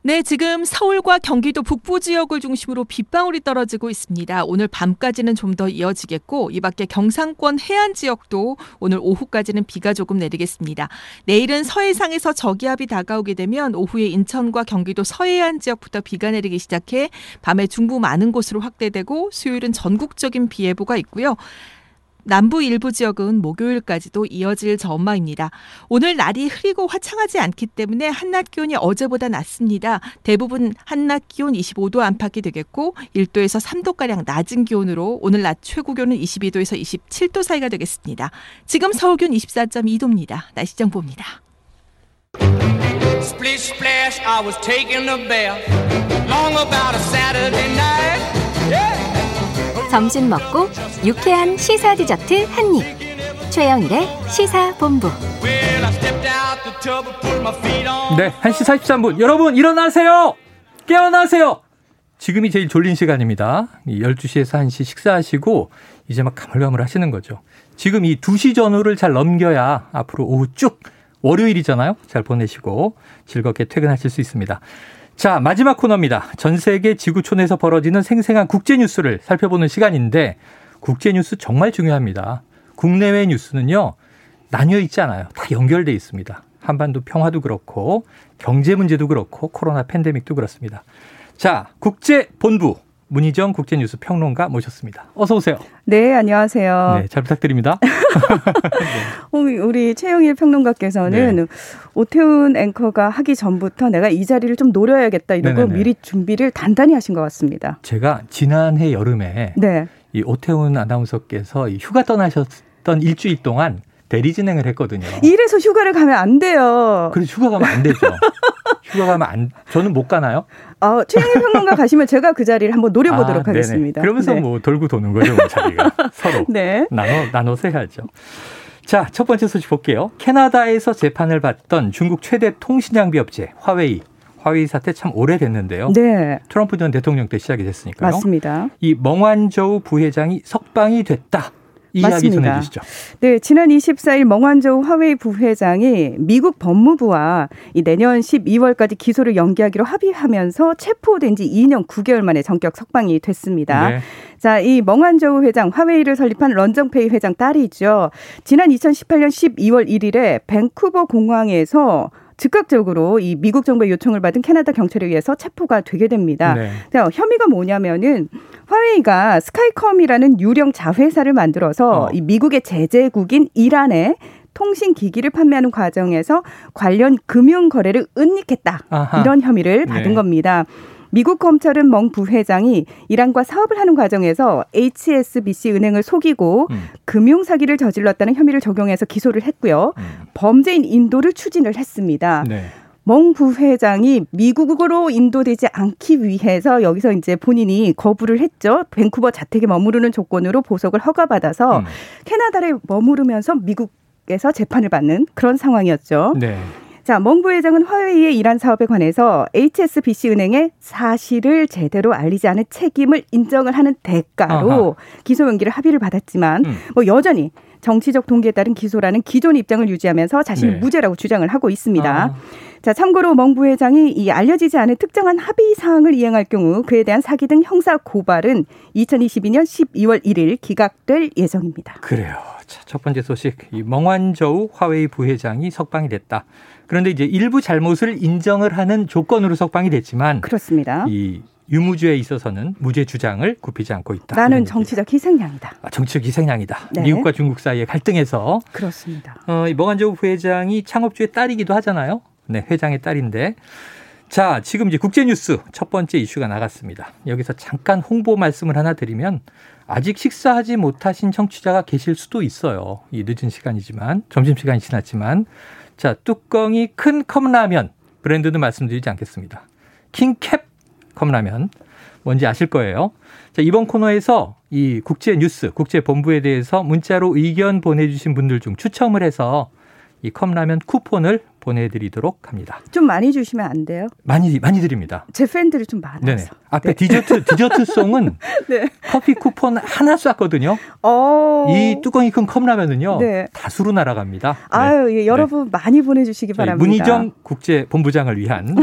네, 지금 서울과 경기도 북부 지역을 중심으로 빗방울이 떨어지고 있습니다. 오늘 밤까지는 좀 더 이어지겠고, 이 밖에 경상권 해안 지역도 오늘 오후까지는 비가 조금 내리겠습니다. 내일은 서해상에서 저기압이 다가오게 되면 오후에 인천과 경기도 서해안 지역부터 비가 내리기 시작해 밤에 중부 많은 곳으로 확대되고 수요일은 전국적인 비 예보가 있고요. 남부 일부 지역은 목요일까지도 이어질 전망입니다. 오늘 날이 흐리고 화창하지 않기 때문에 한낮 기온이 어제보다 낮습니다. 대부분 한낮 기온 25도 안팎이 되겠고 1도에서 3도가량 낮은 기온으로 오늘 낮 최고 기온은 22도에서 27도 사이가 되겠습니다. 지금 서울 기온 24.2도입니다. 날씨 정보입니다. Splish splash, I was taking a bath long about a Saturday night. 점심 먹고 유쾌한 시사 디저트 한 입. 최영일의 시사본부. 네, 1시 43분. 여러분, 일어나세요! 깨어나세요! 지금이 제일 졸린 시간입니다. 12시에서 1시 식사하시고, 이제 막 가물가물 하시는 거죠. 지금 이 2시 전후를 잘 넘겨야 앞으로 오후 쭉 월요일이잖아요. 잘 보내시고 즐겁게 퇴근하실 수 있습니다. 자, 마지막 코너입니다. 전 세계 지구촌에서 벌어지는 생생한 국제 뉴스를 살펴보는 시간인데 국제 뉴스 정말 중요합니다. 국내외 뉴스는요. 나뉘어 있지 않아요. 다 연결돼 있습니다. 한반도 평화도 그렇고 경제 문제도 그렇고 코로나 팬데믹도 그렇습니다. 자, 국제 본부 문희정 국제뉴스 평론가 모셨습니다. 어서 오세요. 네, 안녕하세요. 네, 잘 부탁드립니다. 네. 우리 최영일 평론가께서는 네. 오태훈 앵커가 하기 전부터 내가 이 자리를 좀 노려야겠다 이러고 네네네. 미리 준비를 단단히 하신 것 같습니다. 제가 지난해 여름에 네. 이 오태훈 아나운서께서 휴가 떠나셨던 일주일 동안 대리 진행을 했거든요. 이래서 휴가를 가면 안 돼요. 그래서 휴가 가면 안 되죠. 휴가 가면 안, 저는 못 가나요? 어, 최영일 평론가 가시면 제가 그 자리를 한번 노려보도록 아, 하겠습니다. 그러면서 네. 뭐 돌고 도는 거죠, 뭐 자리가. 서로. 네. 나눠, 나눠서 해야죠. 자, 첫 번째 소식 볼게요. 캐나다에서 재판을 받던 중국 최대 통신장비 업체 화웨이. 화웨이 사태 참 오래됐는데요. 네. 트럼프 전 대통령 때 시작이 됐으니까요. 맞습니다. 이 멍완저우 부회장이 석방이 됐다. 이 맞습니다. 이야기 전해주시죠. 네, 지난 24일 멍완저우 화웨이 부회장이 미국 법무부와 이 내년 12월까지 기소를 연기하기로 합의하면서 체포된 지 2년 9개월 만에 전격 석방이 됐습니다. 네. 자, 이 멍완저우 회장 화웨이를 설립한 런정페이 회장 딸이죠. 지난 2018년 12월 1일에 밴쿠버 공항에서 즉각적으로 이 미국 정부의 요청을 받은 캐나다 경찰에 의해서 체포가 되게 됩니다. 네. 혐의가 뭐냐면은 화웨이가 스카이컴이라는 유령 자회사를 만들어서 어. 이 미국의 제재국인 이란에 통신 기기를 판매하는 과정에서 관련 금융 거래를 은닉했다. 아하. 이런 혐의를 받은 네. 겁니다. 미국 검찰은 멍 부회장이 이란과 사업을 하는 과정에서 HSBC 은행을 속이고 음. 금융 사기를 저질렀다는 혐의를 적용해서 기소를 했고요. 음. 범죄인 인도를 추진을 했습니다. 네. 멍 부회장이 미국으로 인도되지 않기 위해서 여기서 이제 본인이 거부를 했죠. 밴쿠버 자택에 머무르는 조건으로 보석을 허가받아서 음. 캐나다에 머무르면서 미국에서 재판을 받는 그런 상황이었죠. 네. 자, 멍 부회장은 화웨이의 이란 사업에 관해서 HSBC 은행에 사실을 제대로 알리지 않은 책임을 인정을 하는 대가로 아하. 기소 연기를 합의를 받았지만 음. 뭐 여전히 정치적 동기에 따른 기소라는 기존 입장을 유지하면서 자신이 네. 무죄라고 주장을 하고 있습니다. 아. 자, 참고로 멍 부회장이 이 알려지지 않은 특정한 합의 사항을 이행할 경우 그에 대한 사기 등 형사 고발은 2022년 12월 1일 기각될 예정입니다. 그래요. 자, 첫 번째 소식. 이 멍완저우 화웨이 부회장이 석방이 됐다. 그런데 이제 일부 잘못을 인정을 하는 조건으로 석방이 됐지만 그렇습니다. 이 유무죄에 있어서는 무죄 주장을 굽히지 않고 있다. 나는 정치적 희생양이다. 아, 정치적 희생양이다. 네. 미국과 중국 사이의 갈등에서 그렇습니다. 어, 이 멍한조 회장이 창업주의 딸이기도 하잖아요. 네, 회장의 딸인데. 자, 지금 이제 국제뉴스 첫 번째 이슈가 나갔습니다. 여기서 잠깐 홍보 말씀을 하나 드리면 아직 식사하지 못하신 청취자가 계실 수도 있어요. 이 늦은 시간이지만 점심시간이 지났지만 자, 뚜껑이 큰 컵라면 브랜드는 말씀드리지 않겠습니다. 킹캡 컵라면 뭔지 아실 거예요. 자, 이번 코너에서 이 국제 뉴스, 국제 본부에 대해서 문자로 의견 보내주신 분들 중 추첨을 해서 이 컵라면 쿠폰을 보내드리도록 합니다. 좀 많이 주시면 안 돼요? 많이 많이 드립니다. 제 팬들이 좀 많아서. 네네. 앞에 네. 디저트 디저트 송은 네. 커피 쿠폰 하나 쐈거든요. 어... 이 뚜껑이 큰 컵라면은요 네. 다수로 날아갑니다. 네. 아유 예, 여러분 네. 많이 보내주시기 바랍니다. 문희정 국제 본부장을 위한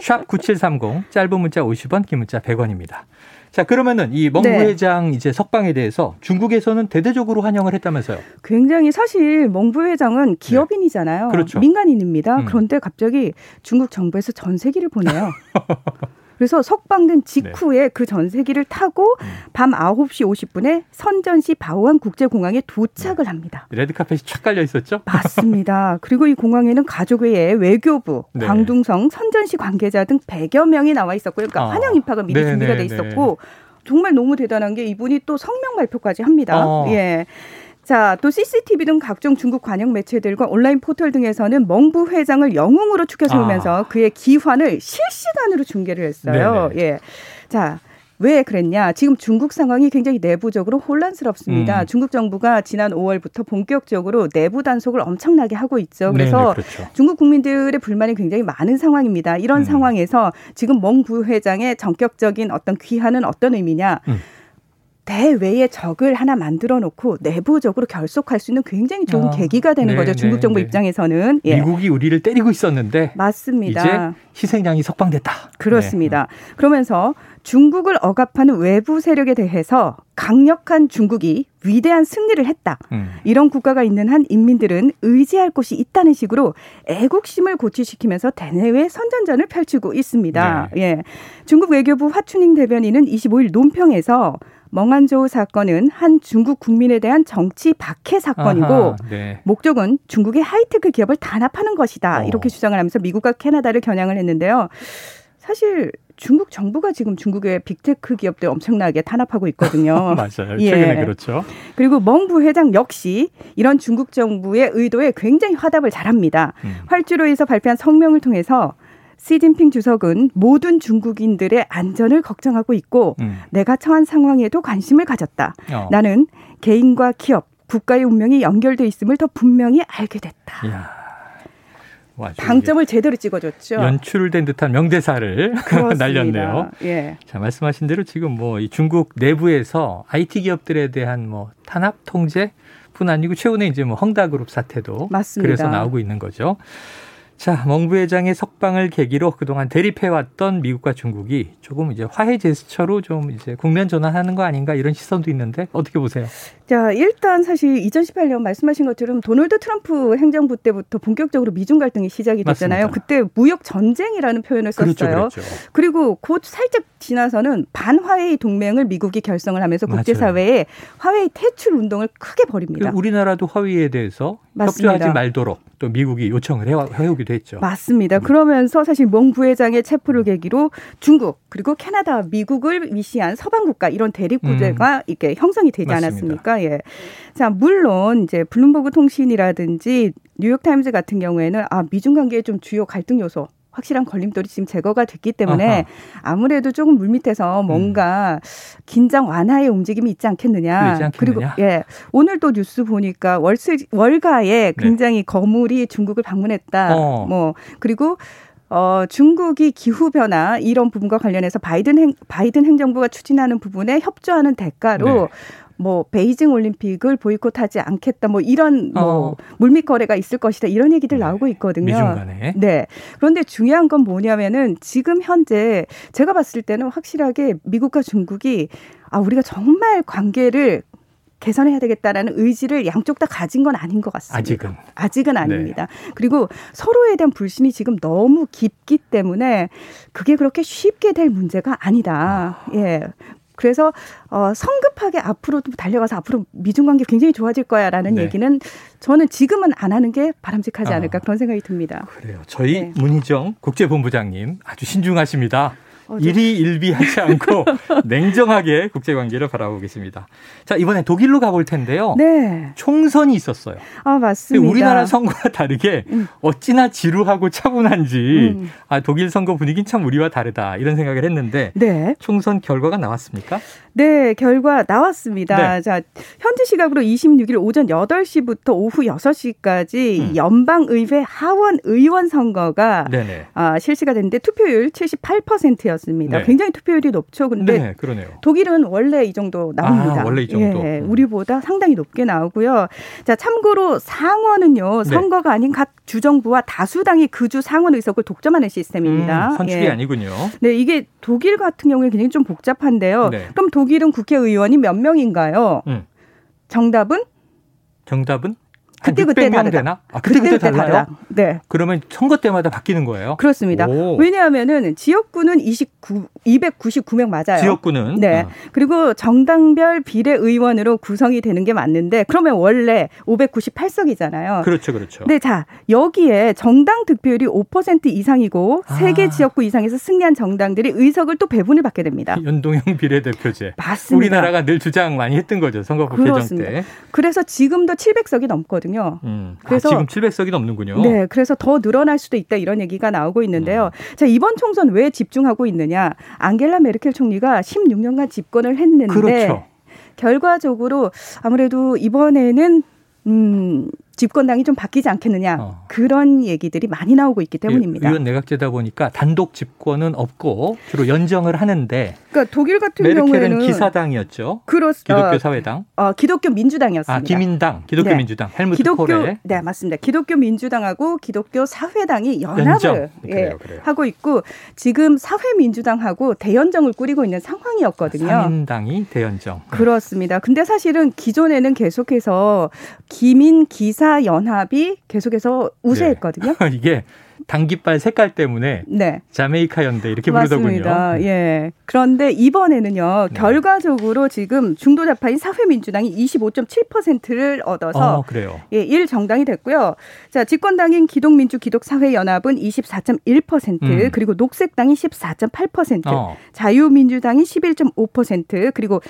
샵 9730 짧은 문자 50원, 긴 문자 100원입니다. 자, 그러면은 이멍 네. 부회장 이제 석방에 대해서 중국에서는 대대적으로 환영을 했다면서요? 굉장히 사실 멍 부회장은 기업인이잖아요. 네. 그렇죠. 민간인입니다. 음. 그런데 갑자기 중국 정부에서 전 세기를 보내요. 그래서 석방된 직후에 네. 그 전세기를 타고 음. 밤 9시 50분에 선전시 바오안 국제공항에 도착을 네. 합니다. 레드카펫이 촥 깔려 있었죠? 맞습니다. 그리고 이 공항에는 가족 외에 외교부, 네. 광둥성, 선전시 관계자 등 100여 명이 나와 있었고요. 그러니까 아. 환영 인파가 미리 네, 준비가 돼 네, 있었고 정말 너무 대단한 게 이분이 또 성명 발표까지 합니다. 어. 예. 자, 또 CCTV 등 각종 중국 관영 매체들과 온라인 포털 등에서는 멍부 회장을 영웅으로 추켜 세우면서 아. 그의 기환을 실시간으로 중계를 했어요. 네네. 예. 자, 왜 그랬냐? 지금 중국 상황이 굉장히 내부적으로 혼란스럽습니다. 음. 중국 정부가 지난 5월부터 본격적으로 내부 단속을 엄청나게 하고 있죠. 그래서 네네, 그렇죠. 중국 국민들의 불만이 굉장히 많은 상황입니다. 이런 음. 상황에서 지금 멍 부회장의 전격적인 어떤 귀환은 어떤 의미냐? 음. 대외의 적을 하나 만들어 놓고 내부적으로 결속할 수 있는 굉장히 좋은 아, 계기가 되는 네, 거죠. 중국 네, 정부 네. 입장에서는. 예. 미국이 우리를 때리고 있었는데 맞습니다. 이제 희생양이 석방됐다. 그렇습니다. 네. 그러면서 중국을 억압하는 외부 세력에 대해서 강력한 중국이 위대한 승리를 했다. 음. 이런 국가가 있는 한 인민들은 의지할 곳이 있다는 식으로 애국심을 고취시키면서 대내외 선전전을 펼치고 있습니다. 네. 예. 중국 외교부 화춘잉 대변인은 25일 논평에서 멍한조우 사건은 한 중국 국민에 대한 정치 박해 사건이고 아하, 네. 목적은 중국의 하이테크 기업을 단합하는 것이다. 어. 이렇게 주장을 하면서 미국과 캐나다를 겨냥을 했는데요. 사실 중국 정부가 지금 중국의 빅테크 기업들 엄청나게 탄압하고 있거든요. 맞아요. 예. 최근에 그렇죠. 그리고 멍 부 회장 역시 이런 중국 정부의 의도에 굉장히 화답을 잘합니다. 음. 활주로에서 발표한 성명을 통해서 시진핑 주석은 모든 중국인들의 안전을 걱정하고 있고 음. 내가 처한 상황에도 관심을 가졌다. 어. 나는 개인과 기업, 국가의 운명이 연결돼 있음을 더 분명히 알게 됐다. 이야. 방점을 제대로 찍어줬죠. 연출된 듯한 명대사를 날렸네요. 예. 자 말씀하신 대로 지금 뭐이 중국 내부에서 IT 기업들에 대한 뭐 탄압 통제뿐 아니고 최근에 이제 뭐 헝다그룹 사태도 맞습니다. 그래서 나오고 있는 거죠. 자, 멍 부 회장의 석방을 계기로 그동안 대립해왔던 미국과 중국이 조금 이제 화해 제스처로 좀 이제 국면 전환하는 거 아닌가 이런 시선도 있는데 어떻게 보세요? 자, 일단 사실 2018년 말씀하신 것처럼 도널드 트럼프 행정부 때부터 본격적으로 미중 갈등이 시작이 됐잖아요. 맞습니다. 그때 무역 전쟁이라는 표현을 썼어요. 그렇죠, 그렇죠. 그리고 곧 살짝 지나서는 반화웨이 동맹을 미국이 결성을 하면서 국제사회에 화웨이 퇴출 운동을 크게 벌입니다. 우리나라도 화웨이에 대해서 맞습니다. 협조하지 말도록 또 미국이 요청을 해오기도 했죠. 맞습니다. 음. 그러면서 사실 몽 부회장의 체포를 계기로 중국 그리고 캐나다, 미국을 위시한 서방 국가 이런 대립 구제가 음. 이렇게 형성이 되지 맞습니다. 않았습니까? 예. 자, 물론 이제 블룸버그 통신이라든지 뉴욕 타임즈 같은 경우에는 아 미중 관계의 좀 주요 갈등 요소 확실한 걸림돌이 지금 제거가 됐기 때문에 아하. 아무래도 조금 물밑에서 뭔가 음. 긴장 완화의 움직임이 있지 않겠느냐. 그리고 예 오늘 또 뉴스 보니까 월스 월가에 네. 굉장히 네. 거물이 중국을 방문했다. 어. 뭐 그리고 어, 중국이 기후 변화 이런 부분과 관련해서 바이든 행, 바이든 행정부가 추진하는 부분에 협조하는 대가로 네. 뭐 베이징 올림픽을 보이콧하지 않겠다 뭐 이런 뭐 어. 물밑 거래가 있을 것이다 이런 얘기들 네. 나오고 있거든요. 미중 간에. 네. 그런데 중요한 건 뭐냐면은 지금 현재 제가 봤을 때는 확실하게 미국과 중국이 아 우리가 정말 관계를 개선해야 되겠다라는 의지를 양쪽 다 가진 건 아닌 것 같습니다. 아직은 아직은 네. 아닙니다. 네. 그리고 서로에 대한 불신이 지금 너무 깊기 때문에 그게 그렇게 쉽게 될 문제가 아니다. 아. 예. 그래서 어, 성급하게 앞으로도 달려가서 앞으로 미중 관계 굉장히 좋아질 거야라는 네. 얘기는 저는 지금은 안 하는 게 바람직하지 않을까 아, 그런 생각이 듭니다. 그래요. 저희 네. 문희정 국제본부장님 아주 신중하십니다. 일이 일비하지 않고 냉정하게 국제 관계를 바라보고 계십니다. 자, 이번에 독일로 가볼 텐데요. 네. 총선이 있었어요. 아, 맞습니다. 우리나라 선거와 다르게 음. 어찌나 지루하고 차분한지 음. 아, 독일 선거 분위기는 참 우리와 다르다 이런 생각을 했는데 네. 총선 결과가 나왔습니까? 네, 결과 나왔습니다. 네. 자, 현지 시각으로 26일 오전 8시부터 오후 6시까지 음. 연방의회 하원 의원 선거가 아, 실시가 됐는데 투표율 78%였습니다. 네. 굉장히 투표율이 높죠. 근데 네, 그러네요. 독일은 원래 이 정도 나옵니다. 아, 원래 이 정도. 예, 우리보다 상당히 높게 나오고요. 자, 참고로 상원은요. 네. 선거가 아닌 각 주정부와 다수당이 그 주 상원 의석을 독점하는 시스템입니다. 음, 선출이 예. 아니군요. 네, 이게 독일 같은 경우에 굉장히 좀 복잡한데요. 네. 그럼 독일은 국회의원이 몇 명인가요? 음. 정답은? 정답은? 그때 그때 다르다. 되나? 아, 그때 그때, 그때 달라요? 다르다. 네. 그러면 선거 때마다 바뀌는 거예요? 그렇습니다. 오. 왜냐하면은 지역구는 29 299명 맞아요. 지역구는 네. 어. 그리고 정당별 비례 의원으로 구성이 되는 게 맞는데 그러면 원래 598석이잖아요. 그렇죠. 그렇죠. 네, 자, 여기에 정당 득표율이 5% 이상이고 아. 3개 지역구 이상에서 승리한 정당들이 의석을 또 배분을 받게 됩니다. 연동형 비례대표제. 맞습니다. 우리나라가 늘 주장 많이 했던 거죠. 선거법 개정 때. 그래서 지금도 700석이 넘거든요. 음. 아, 그래서 아, 지금 700석이 넘는군요. 네, 그래서 더 늘어날 수도 있다 이런 얘기가 나오고 있는데요. 음. 자 이번 총선 왜 집중하고 있느냐? 앙겔라 메르켈 총리가 16년간 집권을 했는데 그렇죠. 결과적으로 아무래도 이번에는 음, 집권당이 좀 바뀌지 않겠느냐 어. 그런 얘기들이 많이 나오고 있기 때문입니다. 의원 내각제다 보니까 단독 집권은 없고 주로 연정을 하는데. 그러니까 독일 같은 메르켈은 경우에는 기사당이었죠. 그렇, 기독교 사회당. 어, 기독교 민주당이었습니다. 아 기민당, 기독교 네. 민주당, 헬무트 기독교, 코레. 네 맞습니다. 기독교 민주당하고 기독교 사회당이 연합을 예, 그래요, 그래요. 하고 있고 지금 사회민주당하고 대연정을 꾸리고 있는 상황이었거든요. 사민당이 대연정. 그렇습니다. 근데 사실은 기존에는 계속해서 기민 기사 기사 연합이 계속해서 우세했거든요. 네. 이게 당깃발 색깔 때문에 네. 자메이카 연대 이렇게 부르더군요. 맞습니다. 예. 그런데 이번에는요. 네. 결과적으로 지금 중도자파인 사회민주당이 25.7%를 얻어서 어, 그래요. 예, 1 정당이 됐고요. 자, 집권당인 기독민주 기독사회연합은 24.1% 음. 그리고 녹색당이 14.8% 어. 자유민주당이 11.5% 그리고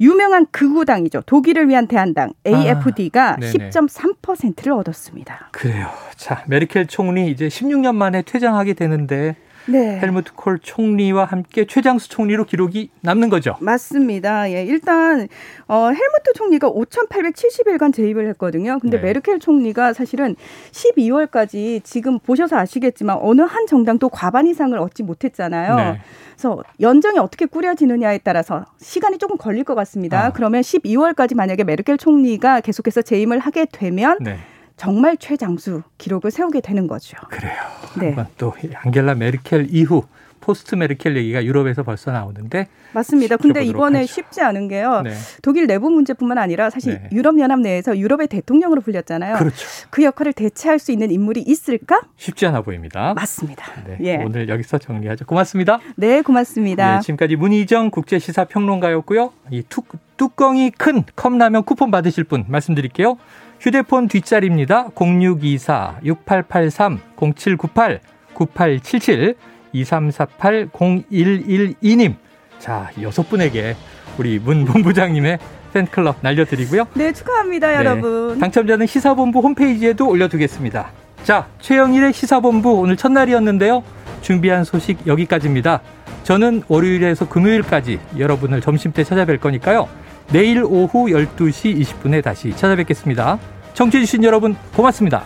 유명한 극우당이죠. 독일을 위한 대한당 AFD가 아, 10.3%를 얻었습니다. 그래요. 자, 메르켈 총리 이제 16년 만에 퇴장하게 되는데 네. 헬무트 콜 총리와 함께 최장수 총리로 기록이 남는 거죠. 맞습니다. 예, 일단 어, 헬무트 총리가 5,870일간 재임을 했거든요. 근데 네. 메르켈 총리가 사실은 12월까지 지금 보셔서 아시겠지만 어느 한 정당도 과반 이상을 얻지 못했잖아요. 네. 그래서 연정이 어떻게 꾸려지느냐에 따라서 시간이 조금 걸릴 것 같습니다. 아. 그러면 12월까지 만약에 메르켈 총리가 계속해서 재임을 하게 되면 네. 정말 최장수 기록을 세우게 되는 거죠. 그래요. 네. 또 안겔라 메르켈 이후 포스트 메르켈 얘기가 유럽에서 벌써 나오는데 맞습니다. 근데 이번에 하죠. 쉽지 않은 게요. 네. 독일 내부 문제뿐만 아니라 사실 네. 유럽 연합 내에서 유럽의 대통령으로 불렸잖아요. 그렇죠. 그 역할을 대체할 수 있는 인물이 있을까? 쉽지 않아 보입니다. 맞습니다. 네. 예. 오늘 여기서 정리하죠. 고맙습니다. 네, 고맙습니다. 네, 지금까지 문희정 국제 시사 평론가였고요. 이 툭, 뚜껑이 큰 컵라면 쿠폰 받으실 분 말씀드릴게요. 휴대폰 뒷자리입니다. 0624 6883 0798 9877 2348 0112님. 자, 여섯 분에게 우리 문 본부장님의 팬클럽 날려드리고요. 네, 축하합니다, 네, 여러분. 당첨자는 시사본부 홈페이지에도 올려두겠습니다. 자, 최영일의 시사본부 오늘 첫날이었는데요. 준비한 소식 여기까지입니다. 저는 월요일에서 금요일까지 여러분을 점심때 찾아뵐 거니까요. 내일 오후 12시 20분에 다시 찾아뵙겠습니다. 청취해주신 여러분 고맙습니다.